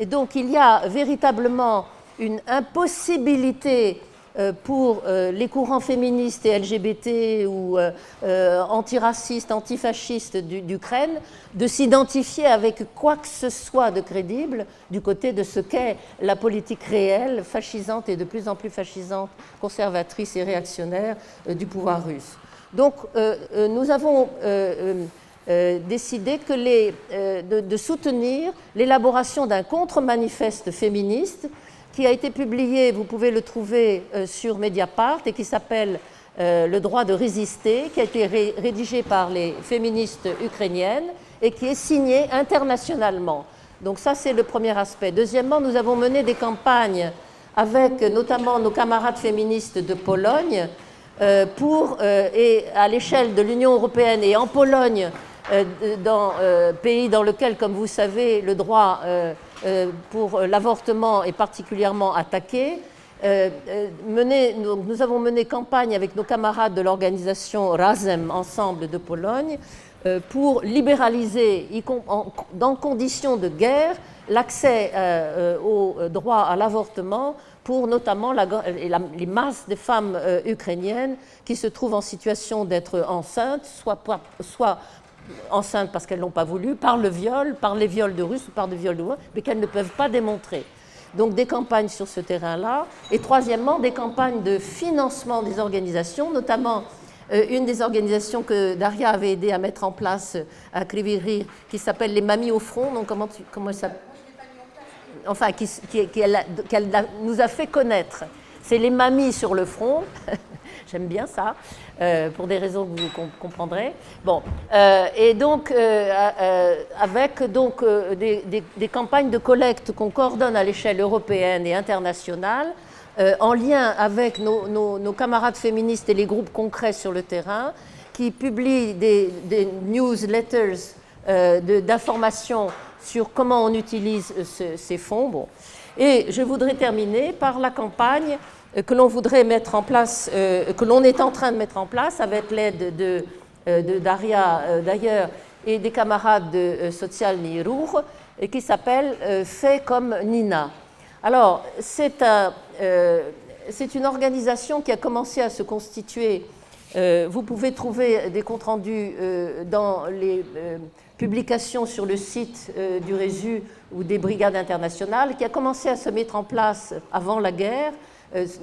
Et donc il y a véritablement une impossibilité euh, pour euh, les courants féministes et LGBT ou euh, antiracistes, antifascistes d'Ukraine de s'identifier avec quoi que ce soit de crédible du côté de ce qu'est la politique réelle, fascisante et de plus en plus fascisante, conservatrice et réactionnaire du pouvoir russe. Donc nous avons décidé que les, de, de soutenir l'élaboration d'un contre-manifeste féministe qui a été publié, vous pouvez le trouver euh, sur Mediapart, et qui s'appelle euh, Le droit de résister, qui a été rédigé par les féministes ukrainiennes et qui est signé internationalement. Donc ça, c'est le premier aspect. Deuxièmement, nous avons mené des campagnes avec notamment nos camarades féministes de Pologne euh, pour, et à l'échelle de l'Union européenne et en Pologne, dans, pays dans lequel, comme vous savez, le droit euh, pour l'avortement est particulièrement attaqué. Euh, euh, nous avons mené campagne avec nos camarades de l'organisation Razem Ensemble de Pologne pour libéraliser, dans conditions de guerre, l'accès au droit à l'avortement pour notamment les masses de femmes ukrainiennes qui se trouvent en situation d'être enceintes, soit enceintes parce qu'elles n'ont pas voulu, par le viol, par les viols de Russes ou par des viols de mais qu'elles ne peuvent pas démontrer. Donc des campagnes sur ce terrain-là. Et troisièmement, des campagnes de financement des organisations, notamment euh, une des organisations que Daria avait aidé à mettre en place à Kriviri, qui s'appelle les Mamies au front. Donc comment, tu, comment ça Enfin, qui, qu'elle nous a fait connaître. C'est les mamies sur le front. J'aime bien ça, euh, pour des raisons que vous comprendrez. Bon, euh, et donc, euh, avec donc, des, campagnes de collecte qu'on coordonne à l'échelle européenne et internationale, en lien avec nos, camarades féministes et les groupes concrets sur le terrain, qui publient des, newsletters d'informations sur comment on utilise ces fonds. Bon. Et je voudrais terminer par la campagne que l'on voudrait mettre en place, euh, que l'on est en train de mettre en place avec l'aide de, euh, Daria d'ailleurs et des camarades de Social Nirour, et qui s'appelle Fait comme Nina. Alors, c'est un, une organisation qui a commencé à se constituer. vous pouvez trouver des comptes rendus dans les publications sur le site du Résu ou des brigades internationales, qui a commencé à se mettre en place avant la guerre euh,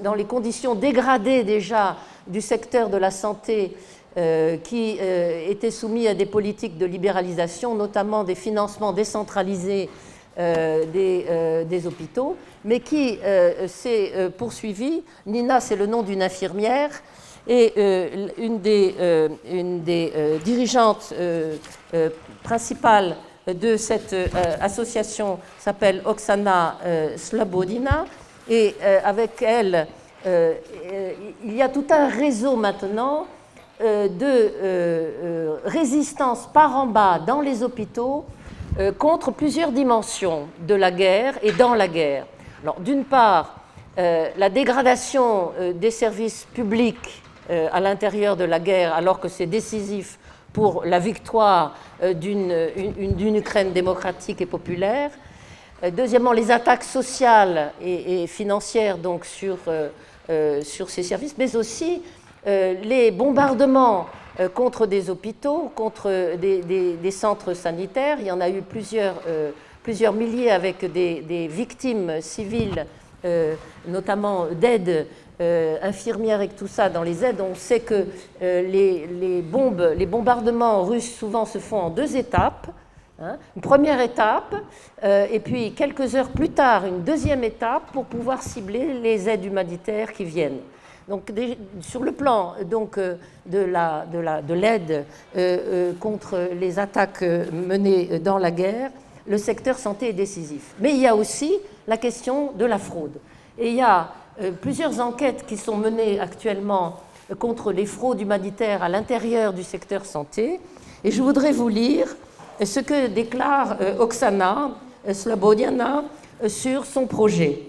dans les conditions dégradées déjà du secteur de la santé euh, qui euh, était soumis à des politiques de libéralisation, notamment des financements décentralisés des, hôpitaux, mais qui s'est poursuivi. Nina, c'est le nom d'une infirmière, et une des, une des dirigeantes principales de cette association s'appelle Oksana Slobodina. Et euh, avec elle, euh, il y a tout un réseau maintenant euh, de résistance par en bas dans les hôpitaux contre plusieurs dimensions de la guerre et dans la guerre. D'une part, la dégradation des services publics à l'intérieur de la guerre, alors que c'est décisif pour la victoire d'une Ukraine démocratique et populaire. Euh, deuxièmement, les attaques sociales et, financières euh, euh, sur ces services, mais aussi les bombardements contre des hôpitaux, contre des, centres sanitaires. Il y en a eu plusieurs, milliers avec des, victimes civiles, notamment d'aide infirmières et tout ça dans les aides. On sait que les, les, bombes, les bombardements russes souvent se font en deux étapes. Hein. une première étape, euh, et puis quelques heures plus tard, une deuxième étape pour pouvoir cibler les aides humanitaires qui viennent. Donc, sur le plan donc, euh, de l'aide de euh, contre les attaques menées dans la guerre, le secteur santé est décisif. Mais il y a aussi la question de la fraude. Et il y a plusieurs enquêtes qui sont menées actuellement contre les fraudes humanitaires à l'intérieur du secteur santé. Et je voudrais vous lire ce que déclare euh, Oksana euh, Slobodiana euh, sur son projet.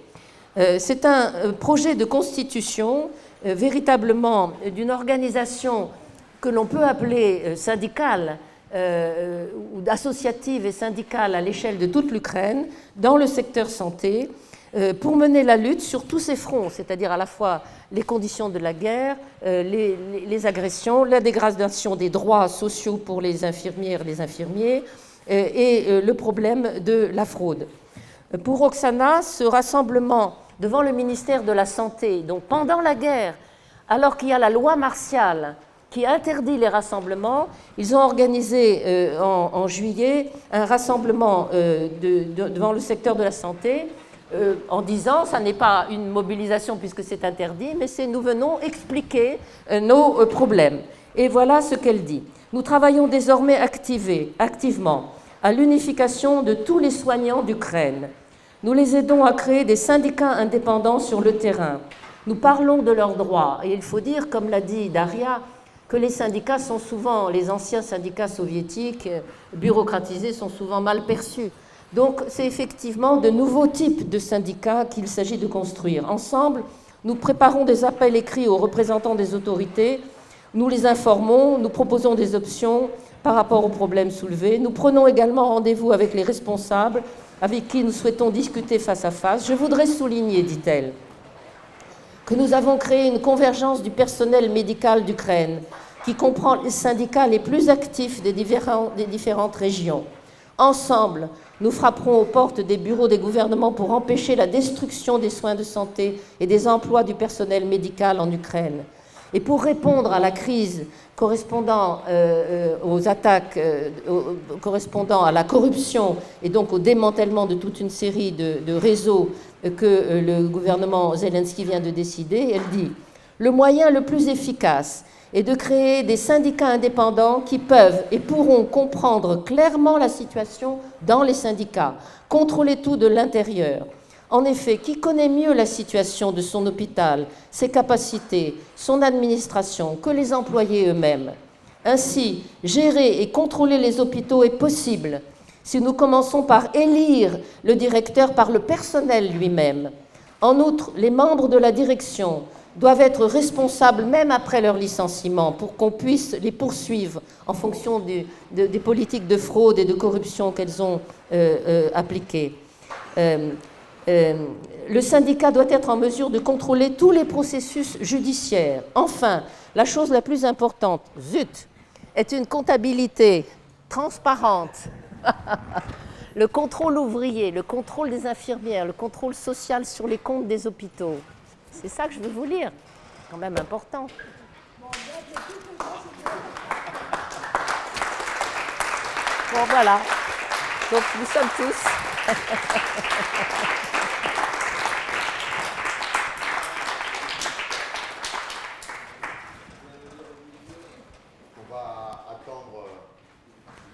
C'est un projet de constitution véritablement d'une organisation que l'on peut appeler syndicale ou associative et syndicale à l'échelle de toute l'Ukraine dans le secteur santé, euh, pour mener la lutte sur tous ces fronts, c'est-à-dire à la fois les conditions de la guerre, euh, les, agressions, la dégradation des droits sociaux pour les infirmières et les infirmiers, euh, et le problème de la fraude. Pour Oksana, ce rassemblement devant le ministère de la Santé, donc pendant la guerre, alors qu'il y a la loi martiale qui interdit les rassemblements, ils ont organisé en, juillet un rassemblement devant le secteur de la santé euh, en disant ça n'est pas une mobilisation puisque c'est interdit, mais c'est nous venons expliquer euh, nos euh, problèmes. Et voilà ce qu'elle dit. Nous travaillons désormais activement à l'unification de tous les soignants d'Ukraine. Nous les aidons à créer des syndicats indépendants sur le terrain. Nous parlons de leurs droits. Et il faut dire, comme l'a dit Daria, que les syndicats sont souvent, les anciens syndicats soviétiques bureaucratisés, sont souvent mal perçus. Donc c'est effectivement de nouveaux types de syndicats qu'il s'agit de construire. Ensemble, nous préparons des appels écrits aux représentants des autorités, nous les informons, nous proposons des options par rapport aux problèmes soulevés. Nous prenons également rendez-vous avec les responsables avec qui nous souhaitons discuter face à face. Je voudrais souligner, dit-elle, que nous avons créé une convergence du personnel médical d'Ukraine qui comprend les syndicats les plus actifs des, des différentes régions. Ensemble, nous frapperons aux portes des bureaux des gouvernements pour empêcher la destruction des soins de santé et des emplois du personnel médical en Ukraine. Et pour répondre à la crise correspondant euh, euh, aux attaques, euh, correspondant à la corruption et donc au démantèlement de toute une série de, de réseaux que le gouvernement Zelensky vient de décider, elle dit Le moyen le plus efficace et de créer des syndicats indépendants qui peuvent et pourront comprendre clairement la situation dans les syndicats, contrôler tout de l'intérieur. En effet, qui connaît mieux la situation de son hôpital, ses capacités, son administration que les employés eux-mêmes? Ainsi, gérer et contrôler les hôpitaux est possible si nous commençons par élire le directeur par le personnel lui-même. En outre, les membres de la direction doivent être responsables même après leur licenciement pour qu'on puisse les poursuivre en fonction des, politiques de fraude et de corruption qu'elles ont euh, euh, appliquées. Euh, le syndicat doit être en mesure de contrôler tous les processus judiciaires. Enfin, la chose la plus importante, zut, est une comptabilité transparente. le contrôle ouvrier, le contrôle des infirmières, le contrôle social sur les comptes des hôpitaux. C'est ça que je veux vous lire. C'est quand même important. Bon, voilà. Donc, nous sommes tous. On va attendre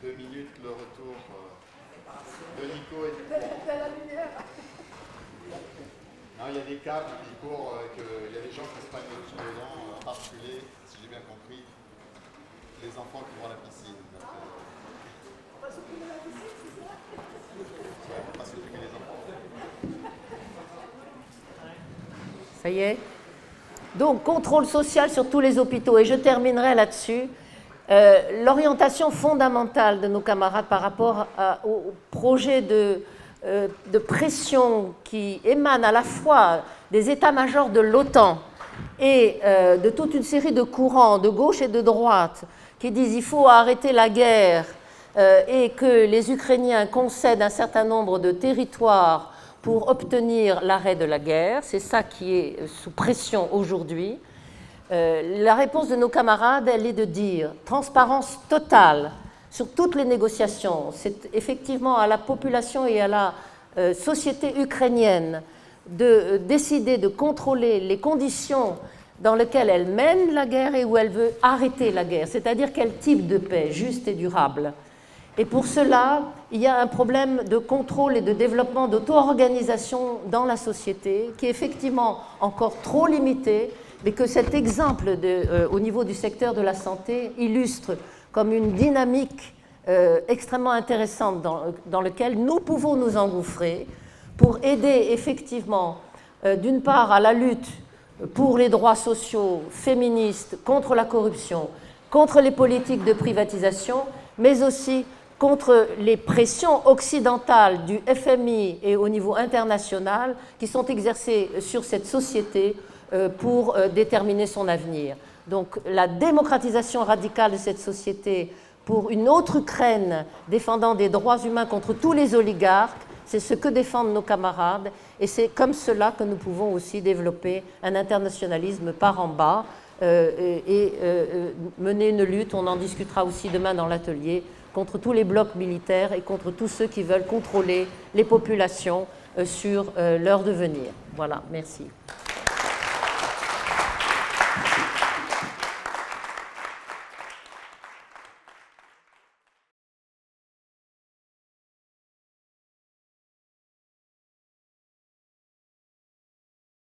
deux minutes le retour euh, de Nico et de il y a des câbles qui courent, euh, il y a des gens qui se prennent dedans, euh, en particulier, si j'ai bien compris, les enfants qui vont à la piscine. On va s'occuper de la piscine, c'est ça? On va s'occuper des enfants. Ça y est donc, contrôle social sur tous les hôpitaux. Et je terminerai là-dessus. Euh, l'orientation fondamentale de nos camarades par rapport au projet de, euh, de pression qui émane à la fois des états-majors de l'OTAN et euh, de toute une série de courants de gauche et de droite qui disent il faut arrêter la guerre euh, et que les Ukrainiens concèdent un certain nombre de territoires pour obtenir l'arrêt de la guerre. C'est ça qui est sous pression aujourd'hui. la réponse de nos camarades, elle est de dire transparence totale sur toutes les négociations. C'est effectivement à la population et à la euh, société ukrainienne de euh, décider de contrôler les conditions dans lesquelles elle mène la guerre et où elle veut arrêter la guerre, c'est-à-dire quel type de paix juste et durable. Et pour cela, il y a un problème de contrôle et de développement d'auto-organisation dans la société qui est effectivement encore trop limité, mais que cet exemple euh, au niveau du secteur de la santé illustre comme une dynamique euh, extrêmement intéressante dans, laquelle nous pouvons nous engouffrer pour aider effectivement, euh, d'une part, à la lutte pour les droits sociaux féministes, contre la corruption, contre les politiques de privatisation, mais aussi contre les pressions occidentales du FMI et au niveau international qui sont exercées sur cette société euh, pour déterminer son avenir. Donc la démocratisation radicale de cette société pour une autre Ukraine défendant des droits humains contre tous les oligarques, c'est ce que défendent nos camarades et c'est comme cela que nous pouvons aussi développer un internationalisme par en bas euh, et, mener une lutte, on en discutera aussi demain dans l'atelier, contre tous les blocs militaires et contre tous ceux qui veulent contrôler les populations sur leur devenir. Voilà, merci.